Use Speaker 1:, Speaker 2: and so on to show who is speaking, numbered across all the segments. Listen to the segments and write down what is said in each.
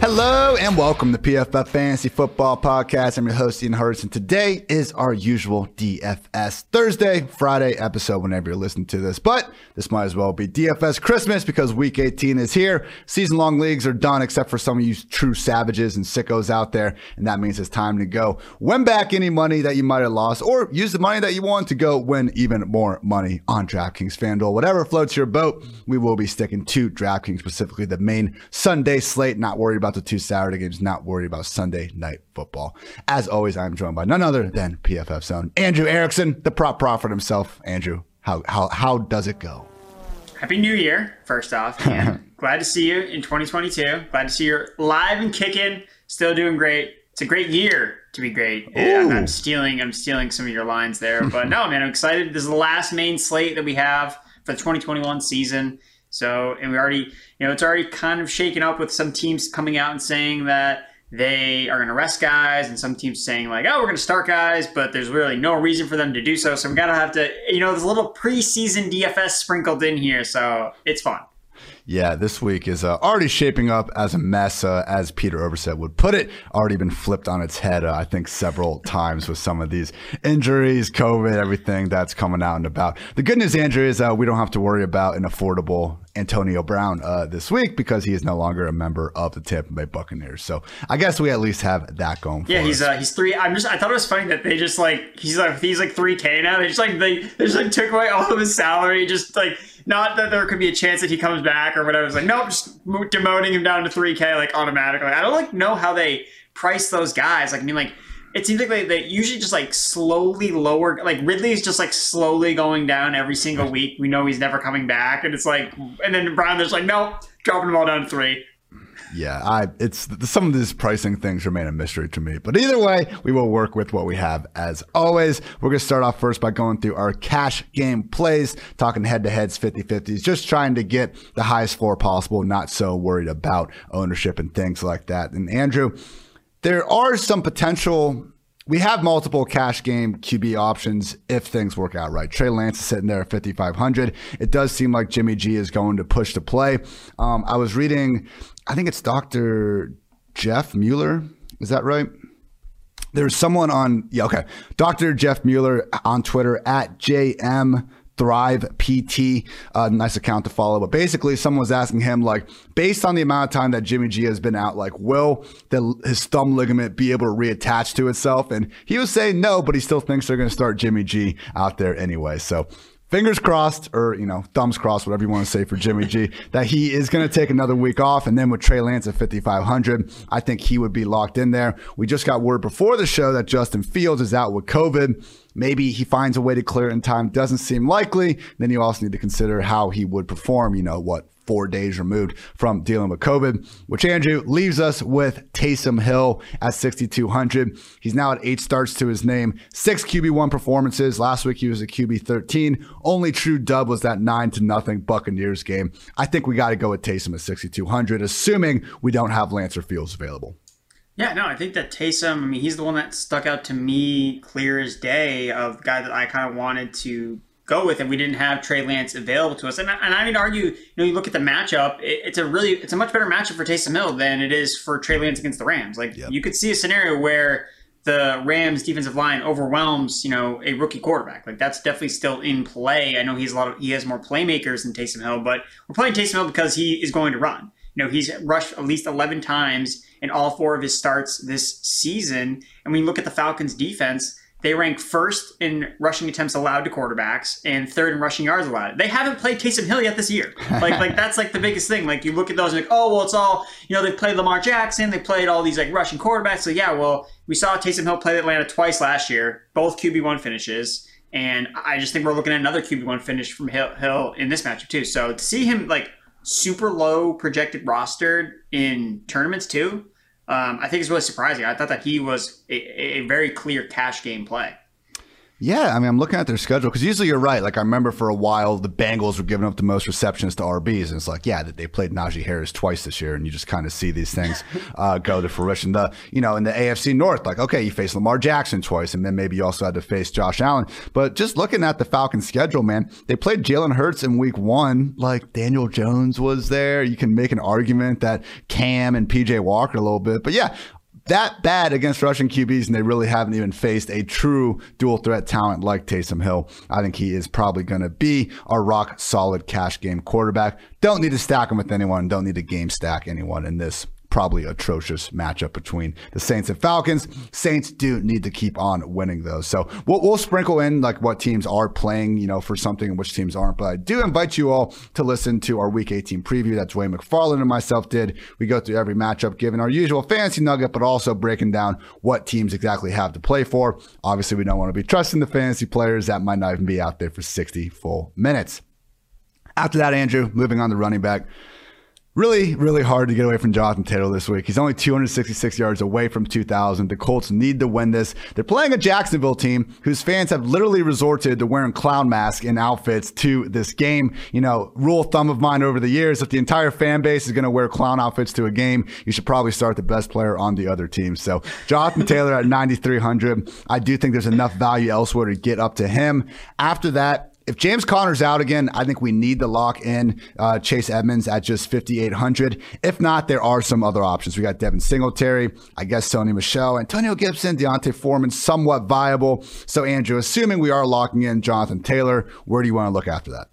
Speaker 1: Hello and welcome to PFF Fantasy Football Podcast. I'm your host, Ian Hurst, and today is our usual DFS Thursday, Friday episode whenever you're listening to this. But this might as well be DFS Christmas because week 18 is here. Season long leagues are done, except for some of you true savages and sickos out there. And that means it's time to go win back any money that you might have lost or use the money that you want to go win even more money on DraftKings FanDuel. Whatever floats your boat, we will be sticking to DraftKings, specifically the main Sunday slate. Not worried about the two Saturday games, not worried about Sunday night football. As always, I'm joined by none other than PFF Zone, Andrew Erickson, the prop prophet himself. Andrew, how how how does it go?
Speaker 2: Happy New Year, first off. glad to see you in 2022. Glad to see you're live and kicking, still doing great. It's a great year to be great. I'm, I'm stealing I'm stealing some of your lines there, but no, man, I'm excited. This is the last main slate that we have for the 2021 season. So, and we already, you know, it's already kind of shaken up with some teams coming out and saying that they are going to rest guys, and some teams saying like, "Oh, we're going to start guys," but there's really no reason for them to do so. So, we got to have to, you know, there's a little preseason DFS sprinkled in here, so it's fun.
Speaker 1: Yeah, this week is uh, already shaping up as a mess, uh, as Peter Overzet would put it. Already been flipped on its head, uh, I think, several times with some of these injuries, COVID, everything that's coming out and about. The good news, Andrew, is we don't have to worry about an affordable Antonio Brown uh, this week because he is no longer a member of the Tampa Bay Buccaneers. So I guess we at least have that going.
Speaker 2: Yeah, he's uh, he's three. I'm just I thought it was funny that they just like he's like he's like three K now. They just like they, they just like took away all of his salary, just like not that there could be a chance that he comes back or whatever. It's like, nope, just demoting him down to 3K like automatically. I don't like know how they price those guys. Like, I mean, like, it seems like they, they usually just like slowly lower. Like Ridley's just like slowly going down every single week. We know he's never coming back, and it's like, and then Brown, there's like, nope, dropping them all down to three
Speaker 1: yeah, I it's some of these pricing things remain a mystery to me. But either way, we will work with what we have as always. We're going to start off first by going through our cash game plays, talking head to heads, 50 50s, just trying to get the highest floor possible, not so worried about ownership and things like that. And Andrew, there are some potential we have multiple cash game QB options if things work out right. Trey Lance is sitting there at 5,500. It does seem like Jimmy G is going to push to play. Um, I was reading, I think it's Dr. Jeff Mueller. Is that right? There's someone on, yeah, okay. Dr. Jeff Mueller on Twitter at JM Thrive PT, uh, nice account to follow. But basically, someone was asking him, like, based on the amount of time that Jimmy G has been out, like, will the, his thumb ligament be able to reattach to itself? And he was saying no, but he still thinks they're going to start Jimmy G out there anyway. So fingers crossed, or you know, thumbs crossed, whatever you want to say for Jimmy G, that he is going to take another week off. And then with Trey Lance at 5,500, I think he would be locked in there. We just got word before the show that Justin Fields is out with COVID. Maybe he finds a way to clear it in time. Doesn't seem likely. Then you also need to consider how he would perform. You know what four days removed from dealing with COVID, which Andrew leaves us with Taysom Hill at 6,200. He's now at eight starts to his name, six QB1 performances. Last week he was a QB 13. Only true dub was that nine to nothing Buccaneers game. I think we got to go with Taysom at 6,200, assuming we don't have Lancer Fields available.
Speaker 2: Yeah, no, I think that Taysom, I mean, he's the one that stuck out to me clear as day of the guy that I kind of wanted to go with, and we didn't have Trey Lance available to us. And, and I would argue, you know, you look at the matchup, it, it's a really, it's a much better matchup for Taysom Hill than it is for Trey Lance against the Rams. Like yep. you could see a scenario where the Rams defensive line overwhelms, you know, a rookie quarterback. Like that's definitely still in play. I know he's a lot of, he has more playmakers than Taysom Hill, but we're playing Taysom Hill because he is going to run. You know, he's rushed at least 11 times in all four of his starts this season. And when you look at the Falcons defense, they rank first in rushing attempts allowed to quarterbacks and third in rushing yards allowed. They haven't played Taysom Hill yet this year. Like, like that's like the biggest thing. Like you look at those and like, oh well, it's all you know. They played Lamar Jackson. They played all these like rushing quarterbacks. So yeah, well, we saw Taysom Hill play Atlanta twice last year, both QB one finishes. And I just think we're looking at another QB one finish from Hill, Hill in this matchup too. So to see him like super low projected rostered in tournaments too, um, I think it's really surprising. I thought that he was a, a very clear cash game play.
Speaker 1: Yeah, I mean, I'm looking at their schedule because usually you're right. Like I remember for a while, the Bengals were giving up the most receptions to RBs, and it's like, yeah, they played Najee Harris twice this year, and you just kind of see these things uh, go to fruition. The you know in the AFC North, like okay, you face Lamar Jackson twice, and then maybe you also had to face Josh Allen. But just looking at the Falcons' schedule, man, they played Jalen Hurts in Week One. Like Daniel Jones was there. You can make an argument that Cam and PJ Walker a little bit, but yeah, that bad against Russian QBs, and they really haven't even faced a true dual threat talent like Taysom Hill. I think he is probably going to be a rock solid cash game quarterback. Don't need to stack him with anyone. Don't need to game stack anyone in this probably atrocious matchup between the Saints and Falcons. Saints do need to keep on winning those. So we'll, we'll, sprinkle in like what teams are playing, you know, for something and which teams aren't. But I do invite you all to listen to our Week 18 preview that Dwayne McFarland and myself did. We go through every matchup, giving our usual fancy nugget, but also breaking down what teams exactly have to play for. Obviously, we don't want to be trusting the fantasy players that might not even be out there for 60 full minutes. After that, Andrew, moving on to running back really, really hard to get away from Jonathan Taylor this week. He's only 266 yards away from 2,000. The Colts need to win this. They're playing a Jacksonville team whose fans have literally resorted to wearing clown masks and outfits to this game. You know, rule of thumb of mine over the years if the entire fan base is going to wear clown outfits to a game, you should probably start the best player on the other team. So, Jonathan Taylor at 9,300. I do think there's enough value elsewhere to get up to him. After that, if James Conner's out again, I think we need to lock in uh, Chase Edmonds at just 5,800. If not, there are some other options. We got Devin Singletary, I guess Sony Michel, Antonio Gibson, D'Onta Foreman, somewhat viable. So, Andrew, assuming we are locking in Jonathan Taylor, where do you want to look after that?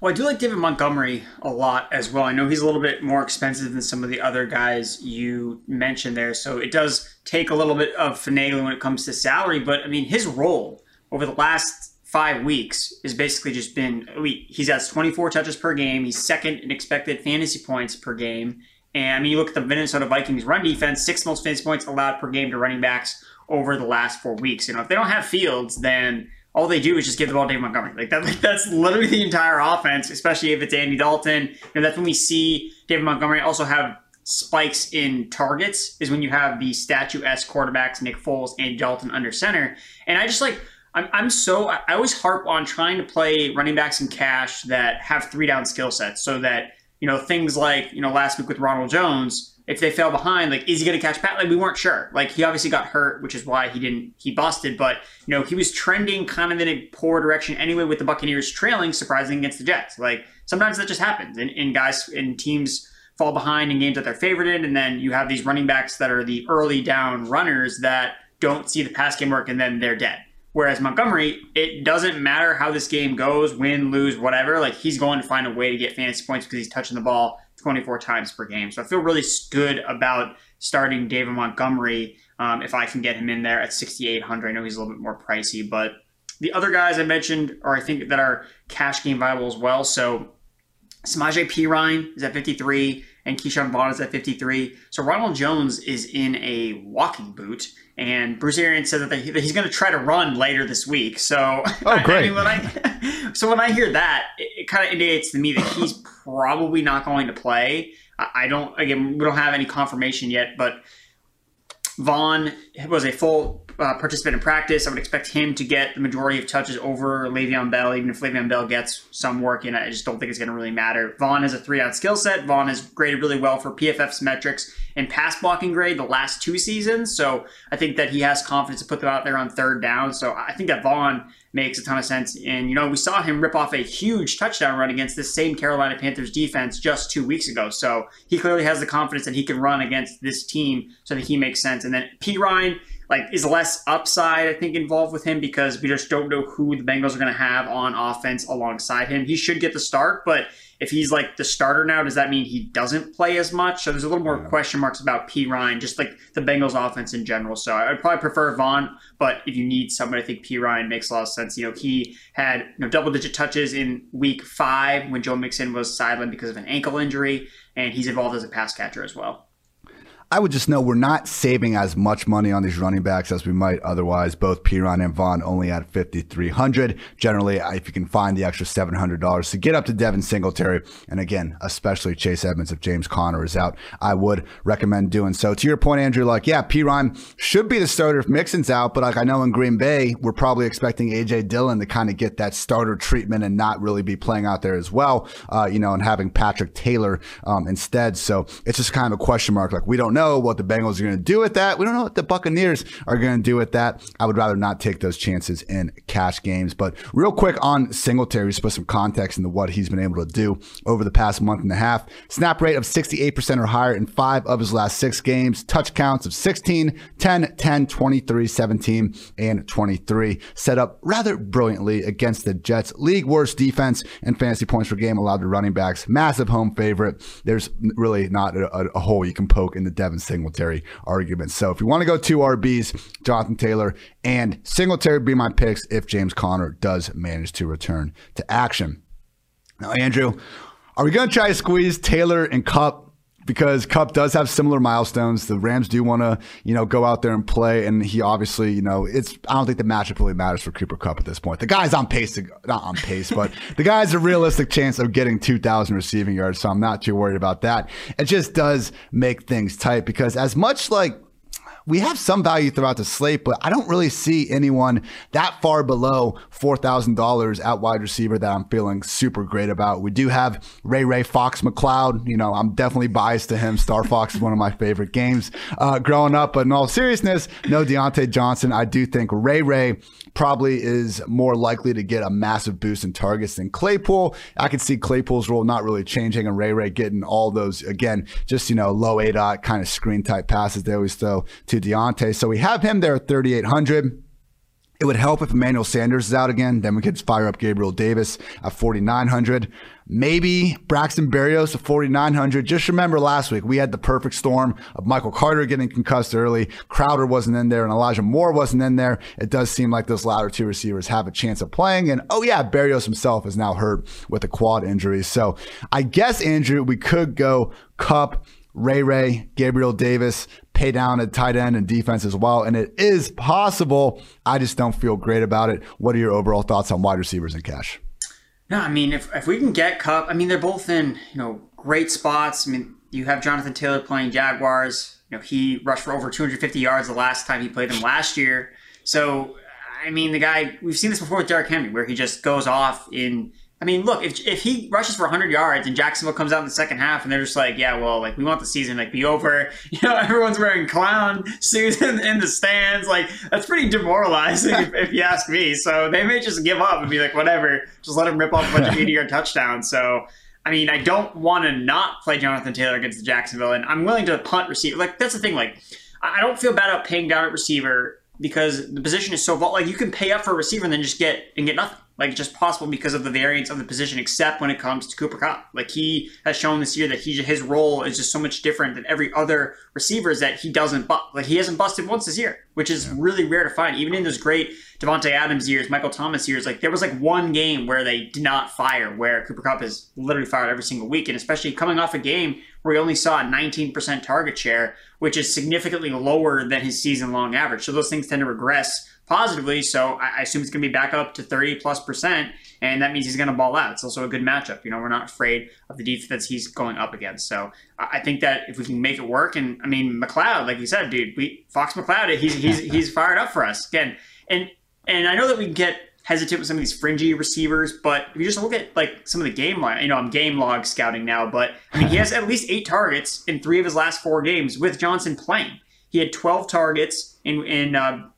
Speaker 2: Well, I do like David Montgomery a lot as well. I know he's a little bit more expensive than some of the other guys you mentioned there. So it does take a little bit of finagling when it comes to salary. But I mean, his role over the last five weeks has basically just been he's has 24 touches per game. He's second in expected fantasy points per game. And I mean, you look at the Minnesota Vikings run defense, six most fantasy points allowed per game to running backs over the last four weeks. You know, if they don't have Fields, then all they do is just give the ball to Dave Montgomery. Like that, like that's literally the entire offense, especially if it's Andy Dalton. You know, that's when we see David Montgomery also have spikes in targets is when you have the statue-esque quarterbacks, Nick Foles and Dalton under center. And I just like I'm, I'm so I always harp on trying to play running backs in cash that have three down skill sets so that you know things like you know last week with Ronald Jones if they fell behind like is he going to catch Pat like we weren't sure. Like he obviously got hurt which is why he didn't he busted but you know he was trending kind of in a poor direction anyway with the Buccaneers trailing surprising against the Jets. Like sometimes that just happens and, and guys and teams fall behind in games that they're favored in and then you have these running backs that are the early down runners that don't see the pass game work and then they're dead Whereas Montgomery, it doesn't matter how this game goes, win, lose, whatever. Like he's going to find a way to get fantasy points because he's touching the ball 24 times per game. So I feel really good about starting David Montgomery um, if I can get him in there at 6,800. I know he's a little bit more pricey, but the other guys I mentioned are I think that are cash game viable as well. So Samaje Perine is at 53 and Ke'Shawn Vaughn is at 53. So Ronald Jones is in a walking boot and Bruce Arians said that, they, that he's going to try to run later this week. So,
Speaker 1: oh, great. I mean,
Speaker 2: when I, so when I hear that, it, it kind of indicates to me that he's probably not going to play. I, I don't. Again, we don't have any confirmation yet, but Vaughn was a full uh, participant in practice. I would expect him to get the majority of touches over Le'Veon Bell, even if Le'Veon Bell gets some work in. I just don't think it's going to really matter. Vaughn has a three out skill set. Vaughn has graded really well for PFF's metrics and pass blocking grade the last two seasons. So I think that he has confidence to put them out there on third down. So I think that Vaughn makes a ton of sense. And, you know, we saw him rip off a huge touchdown run against this same Carolina Panthers defense just two weeks ago. So he clearly has the confidence that he can run against this team. So I think he makes sense. And then Perine like is less upside, I think, involved with him because we just don't know who the Bengals are going to have on offense alongside him. He should get the start, but if he's like the starter now, does that mean he doesn't play as much? So there's a little more yeah. question marks about Perine, just like the Bengals offense in general. So I'd probably prefer Vaughn, but if you need someone, I think Perine makes a lot of sense. You know, he had you know, double digit touches in week five when Joe Mixon was sidelined because of an ankle injury, and he's involved as a pass catcher as well.
Speaker 1: I would just know we're not saving as much money on these running backs as we might otherwise. Both Perine and Vaughn only at 5,300. Generally, if you can find the extra $700 to get up to Devin Singletary, and again, especially Chase Edmonds if James Conner is out, I would recommend doing so. To your point, Andrew, like, yeah, Perine should be the starter if Mixon's out, but like I know in Green Bay, we're probably expecting AJ Dillon to kind of get that starter treatment and not really be playing out there as well, uh, you know, and having Patrick Taylor um, instead. So it's just kind of a question mark. Like, we don't know what the Bengals are going to do with that. We don't know what the Buccaneers are going to do with that. I would rather not take those chances in cash games. But real quick on Singletary, just put some context into what he's been able to do over the past month and a half. Snap rate of 68% or higher in five of his last six games. Touch counts of 16, 10, 10, 23, 17, and 23. Set up rather brilliantly against the Jets. League worst defense and fantasy points per game allowed to running backs. Massive home favorite. There's really not a, a hole you can poke in the Devin Singletary argument. So if you want to go two RBs, Jonathan Taylor and Singletary be my picks if James Conner does manage to return to action. Now, Andrew, are we going to try to squeeze Taylor and Kupp because Kupp does have similar milestones. The Rams do want to, you know, go out there and play, and he obviously, you know, it's. I don't think the matchup really matters for Cooper Kupp at this point. The guy's on pace to not on pace, but the guy's a realistic chance of getting 2,000 receiving yards, so I'm not too worried about that. It just does make things tight because as much like we have some value throughout the slate, but I don't really see anyone that far below $4,000 at wide receiver that I'm feeling super great about. We do have Ray Ray Fox McCloud. You know, I'm definitely biased to him. Star Fox is one of my favorite games uh, growing up, but in all seriousness, no Diontae Johnson. I do think Ray Ray probably is more likely to get a massive boost in targets than Claypool. I could see Claypool's role not really changing and Ray Ray getting all those, again, just, you know, low A dot kind of screen type passes they always throw to Diontae. So we have him there at 3,800. It would help if Emmanuel Sanders is out again. Then we could fire up Gabriel Davis at 4,900. Maybe Braxton Berrios at 4,900. Just remember last week, we had the perfect storm of Michael Carter getting concussed early. Crowder wasn't in there and Elijah Moore wasn't in there. It does seem like those latter two receivers have a chance of playing. And oh, yeah, Berrios himself is now hurt with a quad injury. So I guess, Andrew, we could go Kupp, Ray Ray, Gabriel Davis, pay down at tight end and defense as well. And it is possible. I just don't feel great about it. What are your overall thoughts on wide receivers and cash?
Speaker 2: No, I mean, if, if we can get Kupp, I mean, they're both in, you know, great spots. I mean, you have Jonathan Taylor playing Jaguars. You know, he rushed for over 250 yards the last time he played them last year. So, I mean, the guy, we've seen this before with Derrick Henry, where he just goes off in I mean, look, if, if he rushes for 100 yards and Jacksonville comes out in the second half and they're just like, yeah, well, like, we want the season like be over. You know, everyone's wearing clown suits in, in the stands. Like, that's pretty demoralizing if, if, you ask me. So they may just give up and be like, whatever, just let him rip off a bunch of 80 yard touchdowns. So, I mean, I don't want to not play Jonathan Taylor against the Jacksonville, and I'm willing to punt receiver. Like, that's the thing. Like, I don't feel bad about paying down at receiver because the position is so volatile. Like, you can pay up for a receiver and then just get and get nothing like just possible because of the variance of the position, except when it comes to Cooper Kupp. Like he has shown this year that he his role is just so much different than every other receivers that he doesn't bust. Like he hasn't busted once this year, which is really rare to find. Even in those great Davante Adams years, Michael Thomas years, like there was like one game where they did not fire, where Cooper Kupp has literally fired every single week, and especially coming off a game where he only saw a 19% target share, which is significantly lower than his season long average. So those things tend to regress positively. So I, assume it's going to be back up to 30 plus percent, and that means he's going to ball out. It's also a good matchup. You know, we're not afraid of the defense he's going up against. So I think that if we can make it work, and I mean McCloud, like you said, dude, we Fox McCloud, he's he's he's fired up for us again, and and I know that we get hesitant with some of these fringy receivers, but if you just look at like some of the game line, you know, I'm game log scouting now, but I mean, he has at least eight targets in three of his last four games with Johnson playing. He had 12 targets in in uh,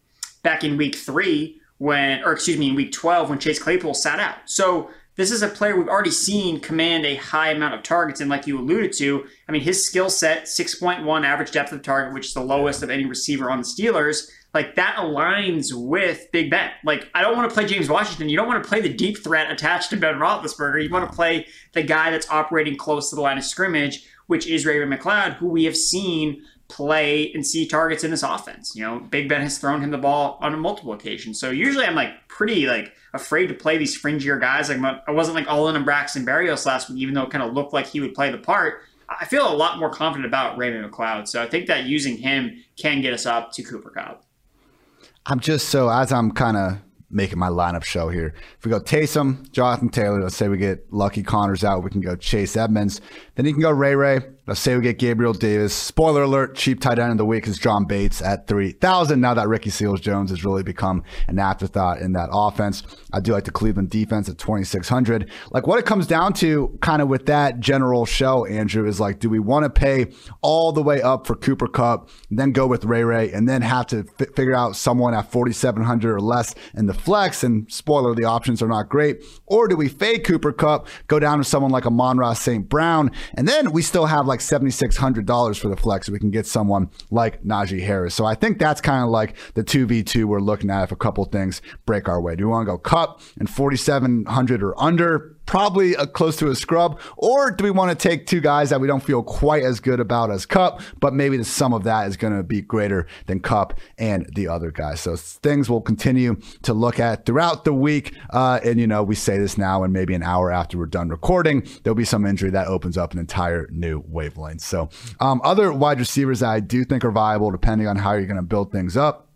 Speaker 2: back in week three when, or excuse me, in week 12 when Chase Claypool sat out. So this is a player we've already seen command a high amount of targets. And like you alluded to, I mean, his skill set, 6.1 average depth of target, which is the lowest of any receiver on the Steelers, like that aligns with Big Ben. Like, I don't want to play James Washington. You don't want to play the deep threat attached to Ben Roethlisberger. You want to play the guy that's operating close to the line of scrimmage, which is Ray Ray McCloud, who we have seen play and see targets in this offense. You know, Big Ben has thrown him the ball on multiple occasions. So usually I'm like pretty like afraid to play these fringier guys. Like I wasn't like all in on Braxton Berrios last week, even though it kind of looked like he would play the part. I feel a lot more confident about Raymond McCloud. So I think that using him can get us up to Cooper Kupp.
Speaker 1: I'm just so as I'm kind of making my lineup show here. If we go Taysom, Jonathan Taylor, let's say we get Lucky Conner's out, we can go Chase Edmonds. Then you can go Ray Ray. Let's say we get Gabriel Davis. Spoiler alert, cheap tight end of the week is John Bates at 3,000. Now that Ricky Seals Jones has really become an afterthought in that offense. I do like the Cleveland defense at 2,600. Like what it comes down to kind of with that general show, Andrew, is like, do we want to pay all the way up for Cooper Kupp, then go with Ray Ray, and then have to f- figure out someone at 4,700 or less in the flex? And spoiler, the options are not great. Or do we fade Cooper Kupp, go down to someone like Amon-Ra St. Brown, and then we still have like $7,600 for the flex. We can get someone like Najee Harris. So I think that's kind of like the 2v2 we're looking at if a couple things break our way. Do we want to go Kupp and 4,700 or under? Probably a, close to a scrub? Or do we want to take two guys that we don't feel quite as good about as Kupp, but maybe the sum of that is going to be greater than Kupp and the other guys? So things we'll continue to look at throughout the week. Uh, and, you know, we say this now, and maybe an hour after we're done recording, there'll be some injury that opens up an entire new wavelength. So, um, other wide receivers that I do think are viable, depending on how you're going to build things up.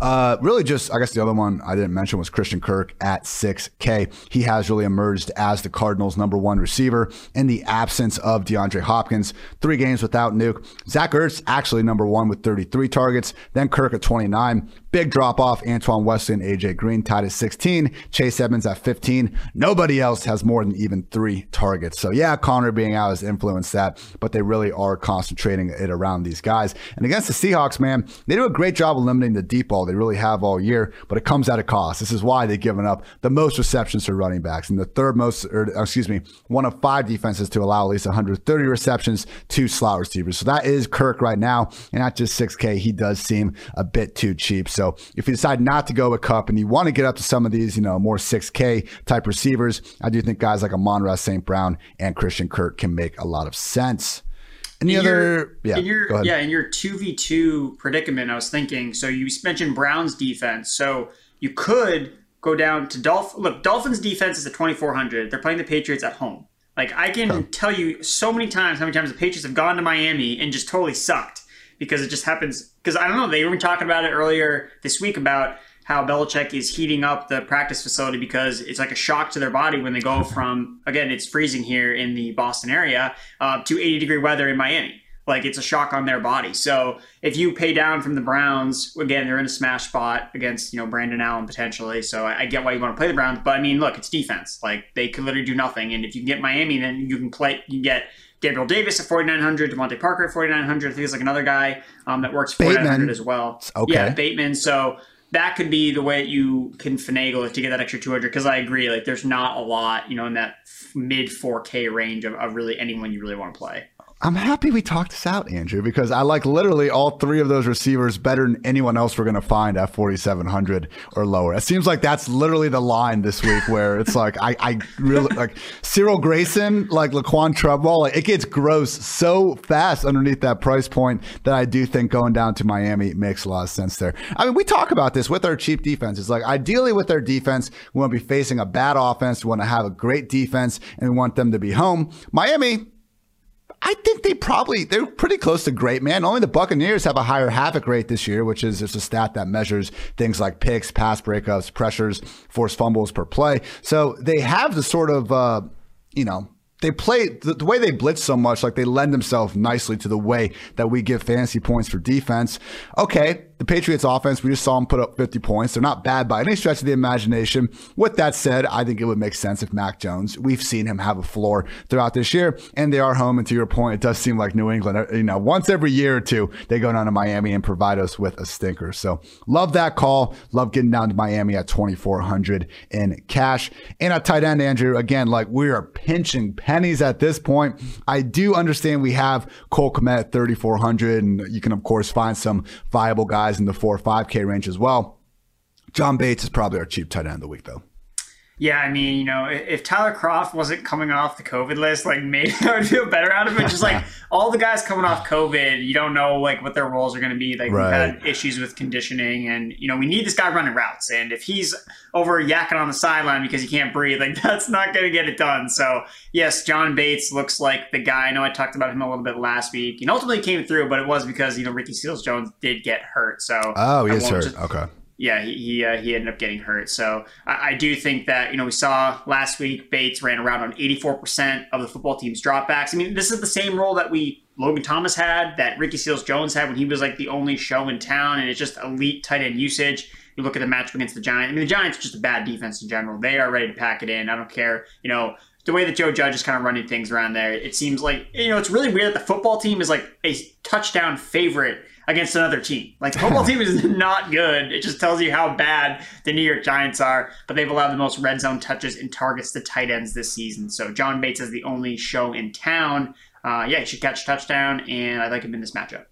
Speaker 1: Uh, really, just I guess the other one I didn't mention was Christian Kirk at 6K. He has really emerged as the Cardinals' number one receiver in the absence of DeAndre Hopkins. Three games without Nuke. Zach Ertz actually number one with 33 targets. Then Kirk at 29. Big drop off. Antoine Wesley and AJ Green tied at 16. Chase Edmonds at 15. Nobody else has more than even three targets. So yeah, Conner being out has influenced that, but they really are concentrating it around these guys. And against the Seahawks, man, they do a great job eliminating the deep ball. They really have all year, but it comes at a cost. This is why they've given up the most receptions to running backs and the third most, or excuse me, one of five defenses to allow at least 130 receptions to slot receivers. So that is Kirk right now, and at just 6K, he does seem a bit too cheap. So if you decide not to go with Kupp and you want to get up to some of these, you know, more 6K type receivers, I do think guys like Amon-Ra St. Brown and Christian Kirk can make a lot of sense. Any
Speaker 2: in
Speaker 1: other?
Speaker 2: Your, yeah, in your, yeah, in your two v two predicament, I was thinking. So you mentioned Brown's defense. So you could go down to Dolph. Look, Dolphins defense is at twenty four hundred. They're playing the Patriots at home. Like I can tell you so many times how many times the Patriots have gone to Miami and just totally sucked because it just happens. Because I don't know, they were talking about it earlier this week about how Belichick is heating up the practice facility because it's like a shock to their body when they go from again it's freezing here in the Boston area uh, to 80 degree weather in Miami. Like it's a shock on their body. So if you pay down from the Browns, again they're in a smash spot against you know Brandon Allen potentially. So I, I get why you want to play the Browns, but I mean look, it's defense. Like they could literally do nothing, and if you can get Miami, then you can play. You can get Gabriel Davis at 4,900, DeVante Parker at 4,900. I think it's like another guy um, that works 4,900 as well.
Speaker 1: Okay.
Speaker 2: Yeah, Bateman. So that could be the way that you can finagle it to get that extra 200 because i agree like there's not a lot you know in that mid 4k range of, of really anyone you really want to play
Speaker 1: I'm happy we talked this out, Andrew, because I like literally all three of those receivers better than anyone else we're going to find at 4,700 or lower. It seems like that's literally the line this week where it's like, I, I really like Cyril Grayson, like Laquan Treadwell, like it gets gross so fast underneath that price point that I do think going down to Miami makes a lot of sense there. I mean, we talk about this with our cheap defenses. Like ideally with our defense, we want to be facing a bad offense, we want to have a great defense, and we want them to be home. Miami, I think they probably they're pretty close to great, man. Only the Buccaneers have a higher havoc rate this year, which is just a stat that measures things like picks, pass breakups, pressures, forced fumbles per play. So they have the sort of uh, you know they play the, the, way they blitz so much, like they lend themselves nicely to the way that we give fantasy points for defense. Okay, the Patriots offense, we just saw them put up 50 points. They're not bad by any stretch of the imagination. With that said, I think it would make sense if Mac Jones, we've seen him have a floor throughout this year, and they are home. And to your point, it does seem like New England, you know, once every year or two, they go down to Miami and provide us with a stinker. So love that call. Love getting down to Miami at 2,400 in cash. And at tight end, Andrew, again, like we are pinching pennies at this point. I do understand we have Cole Kmet at 3,400, and you can, of course, find some viable guys guys in the four or five K range as well. John Bates is probably our cheap tight end of the week, though.
Speaker 2: Yeah, I mean, you know, if Tyler Kroft wasn't coming off the COVID list, like maybe I would feel better out of it. Just like all the guys coming off COVID, you don't know like what their roles are going to be. Like right. we've had issues with conditioning, and you know, we need this guy running routes. And if he's over yakking on the sideline because he can't breathe, like that's not going to get it done. So yes, John Bates looks like the guy. I know I talked about him a little bit last week, and ultimately came through, but it was because you know Ricky Seals Jones did get hurt. So
Speaker 1: oh, he's hurt. Just, okay
Speaker 2: yeah, he he, uh, he ended up getting hurt. So I, I, do think that you know we saw last week Bates ran around on 84% of the football team's dropbacks. I mean, this is the same role that we Logan Thomas had, that Ricky Seals Jones had when he was like the only show in town, and it's just elite tight end usage. You look at the matchup against the Giants. I mean, the Giants are just a bad defense in general. They are ready to pack it in. I don't care. You know, the way that Joe Judge is kind of running things around there, it seems like you know it's really weird that the football team is like a touchdown favorite against another team. Like the football team is not good. It just tells you how bad the New York Giants are. But they've allowed the most red zone touches and targets to tight ends this season. So John Bates is the only show in town. Uh, yeah, he should catch a touchdown, and I like him in this matchup.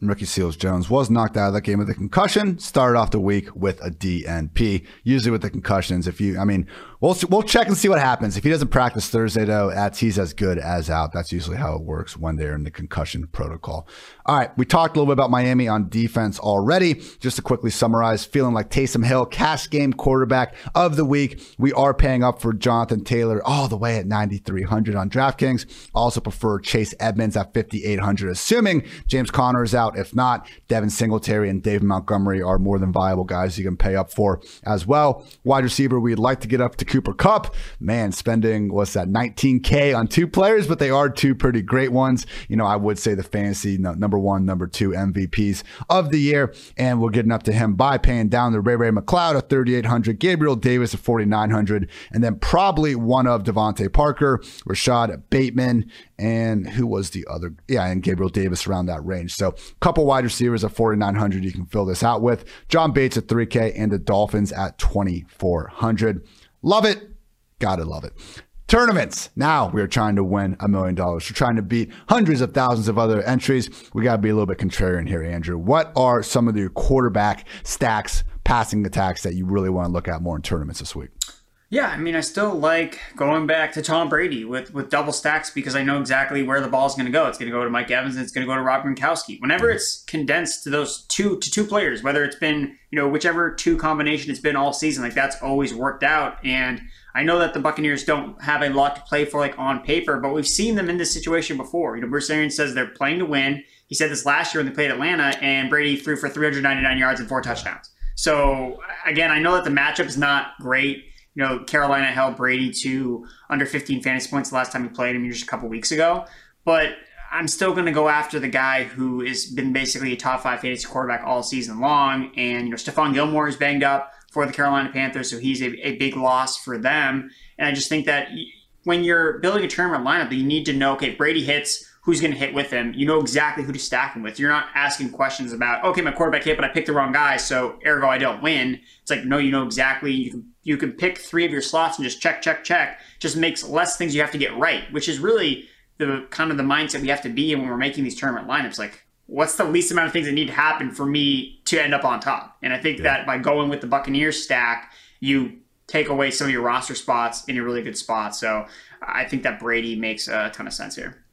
Speaker 1: And Ricky Seals Jones was knocked out of that game with a concussion. Started off the week with a DNP. Usually with the concussions, if you, I mean, we'll we'll check and see what happens. If he doesn't practice Thursday, though, that's he's as good as out. That's usually how it works when they're in the concussion protocol. All right, we talked a little bit about Miami on defense already. Just to quickly summarize, feeling like Taysom Hill, cash game quarterback of the week. We are paying up for Jonathan Taylor all the way at 9,300 on DraftKings. Also prefer Chase Edmonds at 5,800, assuming James Conner is out. If not, Devin Singletary and David Montgomery are more than viable guys you can pay up for as well. Wide receiver, we'd like to get up to Cooper Kupp. Man, spending, what's that, 19K on two players, but they are two pretty great ones. You know, I would say the fantasy number one, number two MVPs of the year. And we're getting up to him by paying down the Ray Ray McCloud at 3,800, Gabriel Davis at 4,900, and then probably one of DeVante Parker, Rashod Bateman, and who was the other? Yeah, and Gabriel Davis around that range. So, couple wide receivers at 4,900 you can fill this out with. John Bates at 3K and the Dolphins at 2,400. Love it. Gotta love it. Tournaments. Now we are trying to win a million dollars. We're trying to beat hundreds of thousands of other entries. We got to be a little bit contrarian here, Andrew. What are some of the quarterback stacks, passing attacks that you really want to look at more in tournaments this week?
Speaker 2: Yeah, I mean, I still like going back to Tom Brady with, with double stacks because I know exactly where the ball is going to go. It's going to go to Mike Evans and it's going to go to Rob Gronkowski. Whenever it's condensed to those two to two players, whether it's been you know whichever two combination it's been all season, like that's always worked out. And I know that the Buccaneers don't have a lot to play for like on paper, but we've seen them in this situation before. You know, Bruce Arians says they're playing to win. He said this last year when they played Atlanta, and Brady threw for 399 yards and four touchdowns. So again, I know that the matchup is not great you know, Carolina held Brady to under 15 fantasy points the last time he played him just a couple weeks ago. But I'm still going to go after the guy who has been basically a top five fantasy quarterback all season long. And, you know, Stephon Gilmore is banged up for the Carolina Panthers, so he's a, a big loss for them. And I just think that when you're building a tournament lineup, you need to know, okay, Brady hits, who's going to hit with him. You know exactly who to stack him with. You're not asking questions about, okay, my quarterback hit, but I picked the wrong guy, so ergo I don't win. It's like, no, you know exactly. You can you can pick three of your slots and just check, check, check. Just makes less things you have to get right, which is really the kind of the mindset we have to be in when we're making these tournament lineups. Like, what's the least amount of things that need to happen for me to end up on top? And I think yeah. that by going with the Buccaneers stack, you take away some of your roster spots in a really good spot. So I think that Brady makes a ton of sense here.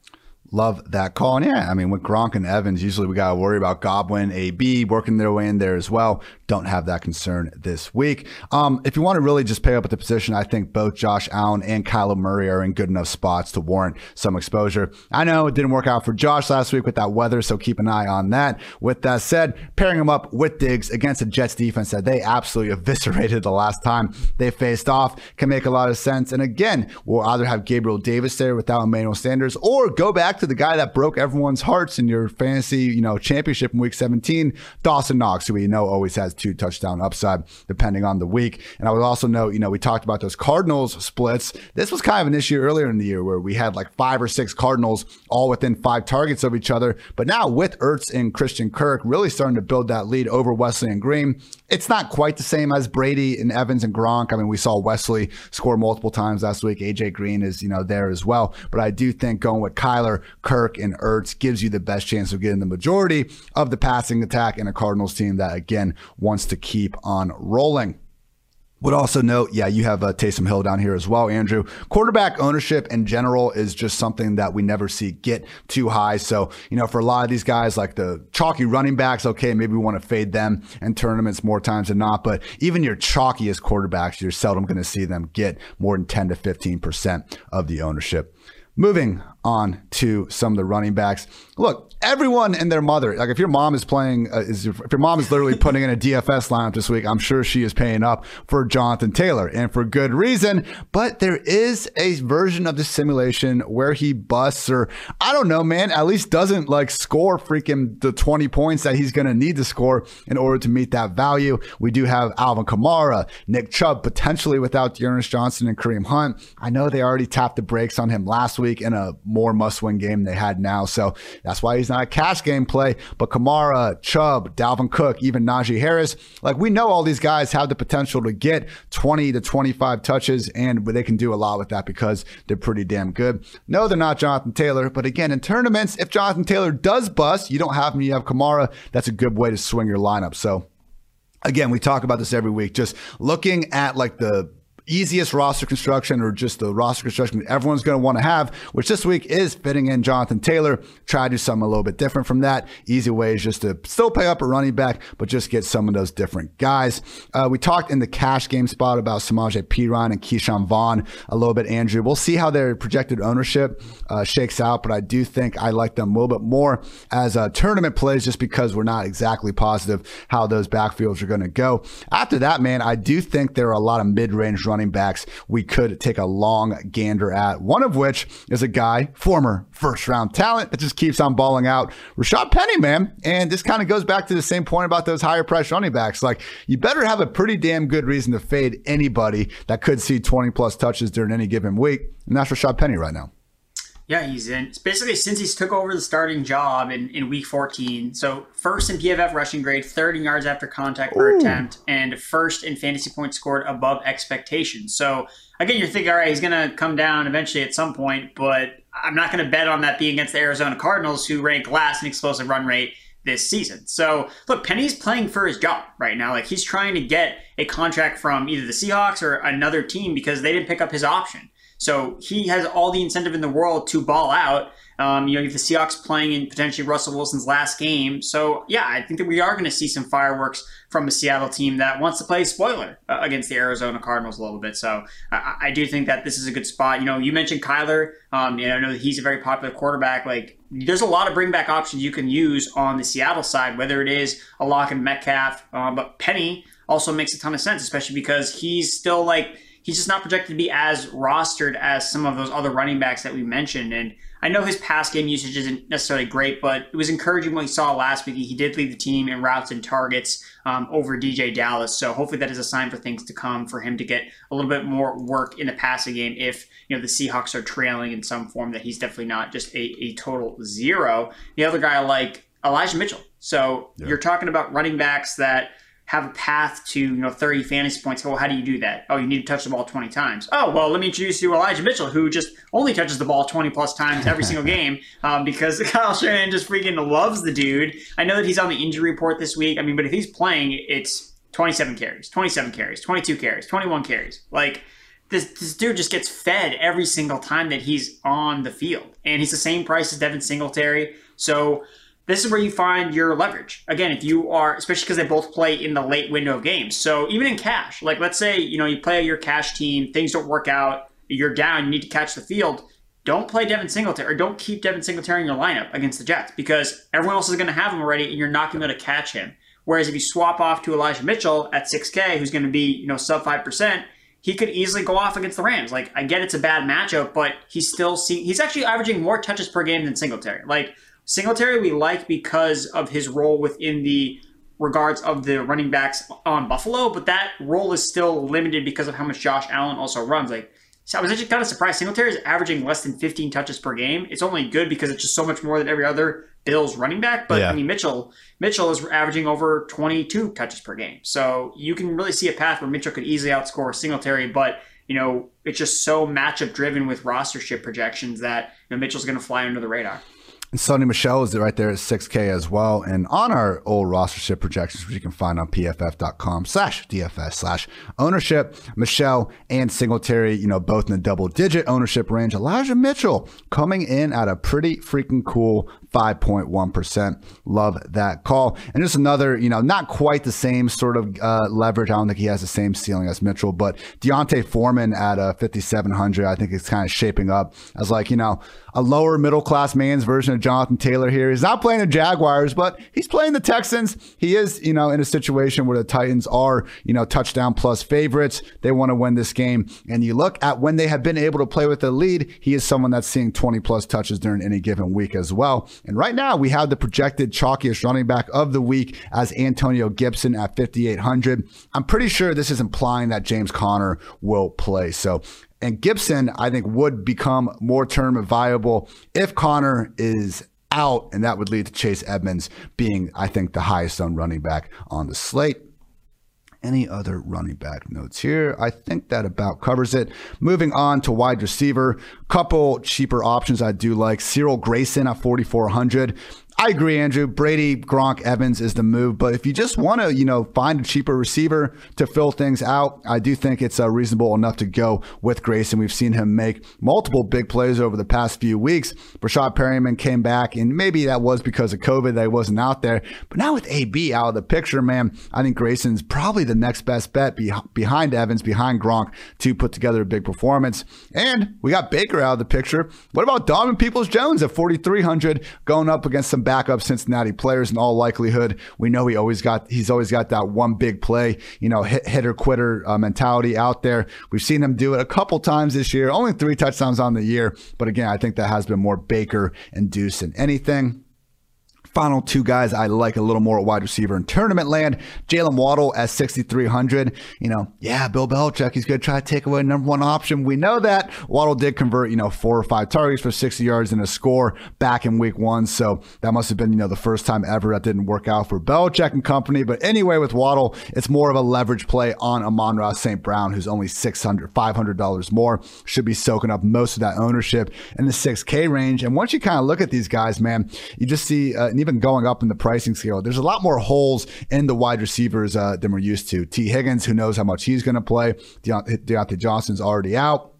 Speaker 1: Love that call. And yeah, I mean, with Gronk and Evans, usually we got to worry about Godwin, AB working their way in there as well. Don't have that concern this week. Um, if you want to really just pay up at the position, I think both Josh Allen and Kyler Murray are in good enough spots to warrant some exposure. I know it didn't work out for Josh last week with that weather, so keep an eye on that. With that said, pairing him up with Diggs against a Jets defense that they absolutely eviscerated the last time they faced off can make a lot of sense. And again, we'll either have Gabriel Davis there without Emmanuel Sanders or go back to the guy that broke everyone's hearts in your fantasy, you know, championship in week 17, Dawson Knox, who we know always has two touchdown upside depending on the week. And I would also note, you know, we talked about those Cardinals splits. This was kind of an issue earlier in the year where we had like five or six Cardinals all within five targets of each other. But now with Ertz and Christian Kirk really starting to build that lead over Wesley and Green, it's not quite the same as Brady and Evans and Gronk. I mean, we saw Wesley score multiple times last week. AJ Green is, you know, there as well. But I do think going with Kyler, Kirk, and Ertz gives you the best chance of getting the majority of the passing attack in a Cardinals team that, again, wants to keep on rolling. Would also note, yeah, you have uh, Taysom Hill down here as well, Andrew. Quarterback ownership in general is just something that we never see get too high. So, you know, for a lot of these guys, like the chalky running backs, okay, maybe we want to fade them in tournaments more times than not. But even your chalkiest quarterbacks, you're seldom going to see them get more than 10 to 15% of the ownership. Moving on to some of the running backs. Look, everyone and their mother, like if your mom is playing, uh, is if your mom is literally putting in a DFS lineup this week, I'm sure she is paying up for Jonathan Taylor and for good reason. But there is a version of the simulation where he busts or I don't know, man, at least doesn't like score freaking the 20 points that he's going to need to score in order to meet that value. We do have Alvin Kamara, Nick Chubb, potentially without D'Ernest Johnson and Kareem Hunt. I know they already tapped the brakes on him last week in a more must win game they had now. So that's why he's not a cash game play. But Kamara, Chubb, Dalvin Cook, even Najee Harris, like we know all these guys have the potential to get 20 to 25 touches, and they can do a lot with that because they're pretty damn good. No, they're not Jonathan Taylor. But again, in tournaments, if Jonathan Taylor does bust, you don't have him, you have Kamara. That's a good way to swing your lineup. So again, we talk about this every week. Just looking at like the easiest roster construction or just the roster construction everyone's going to want to have, which this week is fitting in Jonathan Taylor. Try to do something a little bit different from that. Easy way is just to still pay up a running back, but just get some of those different guys. Uh, we talked in the cash game spot about Samaje Perine and Ke'Shawn Vaughn a little bit, Andrew. We'll see how their projected ownership uh, shakes out, but I do think I like them a little bit more as a tournament plays just because we're not exactly positive how those backfields are going to go. After that, man, I do think there are a lot of mid-range running backs we could take a long gander at. One of which is a guy, former first round talent, that just keeps on balling out. Rashaad Penny, man. And this kind of goes back to the same point about those higher price running backs. Like, you better have a pretty damn good reason to fade anybody that could see 20 plus touches during any given week. And that's Rashaad Penny right now.
Speaker 2: Yeah, he's in. It's basically since he's took over the starting job in, in week 14. So first in PFF rushing grade, third in yards after contact per Ooh. attempt, and first in fantasy points scored above expectations. So again, you're thinking, all right, he's going to come down eventually at some point, but I'm not going to bet on that being against the Arizona Cardinals, who rank last in explosive run rate this season. So look, Penny's playing for his job right now. Like he's trying to get a contract from either the Seahawks or another team because they didn't pick up his option. So he has all the incentive in the world to ball out. Um, you know, you have the Seahawks playing in potentially Russell Wilson's last game. So yeah, I think that we are going to see some fireworks from a Seattle team that wants to play spoiler uh, against the Arizona Cardinals a little bit. So I, I, do think that this is a good spot. You know, you mentioned Kyler. Um, you know, I know he's a very popular quarterback. Like, there's a lot of bring back options you can use on the Seattle side, whether it is Lockett and Metcalf, uh, but Penny also makes a ton of sense, especially because he's still like he's just not projected to be as rostered as some of those other running backs that we mentioned. And I know his pass game usage isn't necessarily great, but it was encouraging what he saw last week. He did lead the team in routes and targets um, over DeeJay Dallas. So hopefully that is a sign for things to come for him to get a little bit more work in the passing game if you know the Seahawks are trailing in some form that he's definitely not just a, a total zero. The other guy I like Elijah Mitchell. So yeah. you're talking about running backs that – have a path to you know 30 fantasy points. Well, how do you do that? Oh, you need to touch the ball 20 times. Oh, well, let me introduce you to Elijah Mitchell, who just only touches the ball 20 plus times every single game um, because Kyle Shanahan just freaking loves the dude. I know that he's on the injury report this week. I mean, but if he's playing, it's 27 carries, 27 carries, 22 carries, 21 carries. Like this, this dude just gets fed every single time that he's on the field, and he's the same price as Devin Singletary. So this is where you find your leverage. Again, if you are, especially because they both play in the late window of games. So even in cash, like let's say, you know, you play your cash team, things don't work out, you're down, you need to catch the field. Don't play Devin Singletary or don't keep Devin Singletary in your lineup against the Jets because everyone else is going to have him already and you're not going to be able to catch him. Whereas if you swap off to Elijah Mitchell at 6K, who's going to be, you know, sub 5%, he could easily go off against the Rams. Like, I get it's a bad matchup, but he's still see he's actually averaging more touches per game than Singletary. Like, Singletary we like because of his role within the regards of the running backs on Buffalo, but that role is still limited because of how much Josh Allen also runs. Like, so I was actually kind of surprised. Singletary is averaging less than 15 touches per game. It's only good because it's just so much more than every other Bills running back. But yeah. I mean, Mitchell Mitchell is averaging over 22 touches per game. So you can really see a path where Mitchell could easily outscore Singletary, but you know it's just so matchup driven with rostership projections that you know, Mitchell's going to fly under the radar.
Speaker 1: And Sony Michel is right there at 6K as well. And on our old rostership projections, which you can find on pff.com slash DFS slash ownership, Michel and Singletary, you know, both in the double digit ownership range. Elijah Mitchell coming in at a pretty freaking cool 5.1%. Love that call. And just another, you know, not quite the same sort of uh, leverage. I don't think he has the same ceiling as Mitchell, but D'Onta Foreman at a 5,700, I think it's kind of shaping up as like, you know, a lower middle class man's version of Jonathan Taylor here. He's not playing the Jaguars, but he's playing the Texans. He is, you know, in a situation where the Titans are, you know, touchdown plus favorites. They want to win this game. And you look at when they have been able to play with the lead, he is someone that's seeing 20 plus touches during any given week as well. And right now, we have the projected chalkiest running back of the week as Antonio Gibson at 5,800. I'm pretty sure this is implying that James Conner will play. So and Gibson, I think, would become more term viable if Conner is out, and that would lead to Chase Edmonds being, I think, the highest on running back on the slate. Any other running back notes here? I think that about covers it. Moving on to wide receiver, couple cheaper options I do like. Cyril Grayson at 4,400. I agree, Andrew. Brady, Gronk, Evans is the move. But if you just want to, you know, find a cheaper receiver to fill things out, I do think it's uh, reasonable enough to go with Grayson. We've seen him make multiple big plays over the past few weeks. Breshad Perriman came back, and maybe that was because of COVID that he wasn't out there. But now with AB out of the picture, man, I think Grayson's probably the next best bet be- behind Evans, behind Gronk to put together a big performance. And we got Baker out of the picture. What about Donovan Peoples Jones at 4,300 going up against some backup Cincinnati players in all likelihood. We know he always got he's always got that one big play, you know, hit, hitter quitter uh, mentality out there. We've seen him do it a couple times this year. Only three touchdowns on the year, but again, I think that has been more Baker induced than anything. Final two guys I like a little more at wide receiver in tournament land. Jaylen Waddle at 6,300. You know, yeah, Bill Belichick, he's going to try to take away number one option. We know that. Waddle did convert, you know, four or five targets for 60 yards and a score back in week one. So that must have been, you know, the first time ever that didn't work out for Belichick and company. But anyway, with Waddle, it's more of a leverage play on Amon-Ra St. Brown, who's only $600, $500 more. Should be soaking up most of that ownership in the 6K range. And once you kind of look at these guys, man, you just see, uh, even going up in the pricing scale, there's a lot more holes in the wide receivers uh, than we're used to. Tee Higgins, who knows how much he's going to play. Diontae Johnson's already out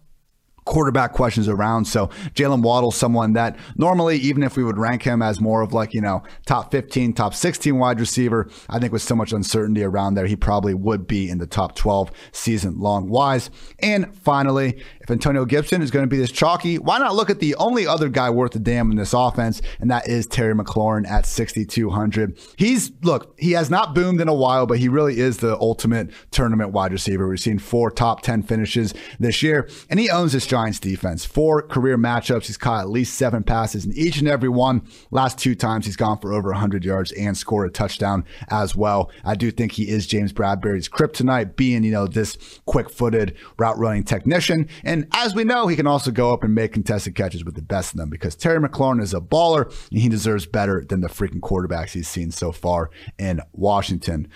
Speaker 1: quarterback questions around. So Jaylen Waddle, someone that normally, even if we would rank him as more of like, you know, top 15, top 16 wide receiver, I think with so much uncertainty around there, he probably would be in the top 12 season long wise. And finally, if Antonio Gibson is going to be this chalky, why not look at the only other guy worth a damn in this offense? And that is Terry McLaurin at 6,200. He's, look, he has not boomed in a while, but he really is the ultimate tournament wide receiver. We've seen four top 10 finishes this year, and he owns this Giants defense. Four career matchups. He's caught at least seven passes in each and every one. Last two times he's gone for over 100 yards and scored a touchdown as well. I do think he is James Bradberry's kryptonite, being, you know, this quick footed route running technician. And as we know, he can also go up and make contested catches with the best of them because Terry McLaurin is a baller and he deserves better than the freaking quarterbacks he's seen so far in Washington.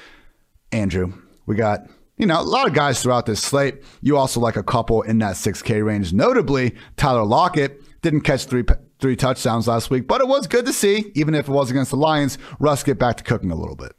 Speaker 1: Andrew, we got you know, a lot of guys throughout this slate. You also like a couple in that 6K range. Notably, Tyler Lockett didn't catch three three touchdowns last week, but it was good to see, even if it was against the Lions, Russ get back to cooking a little bit.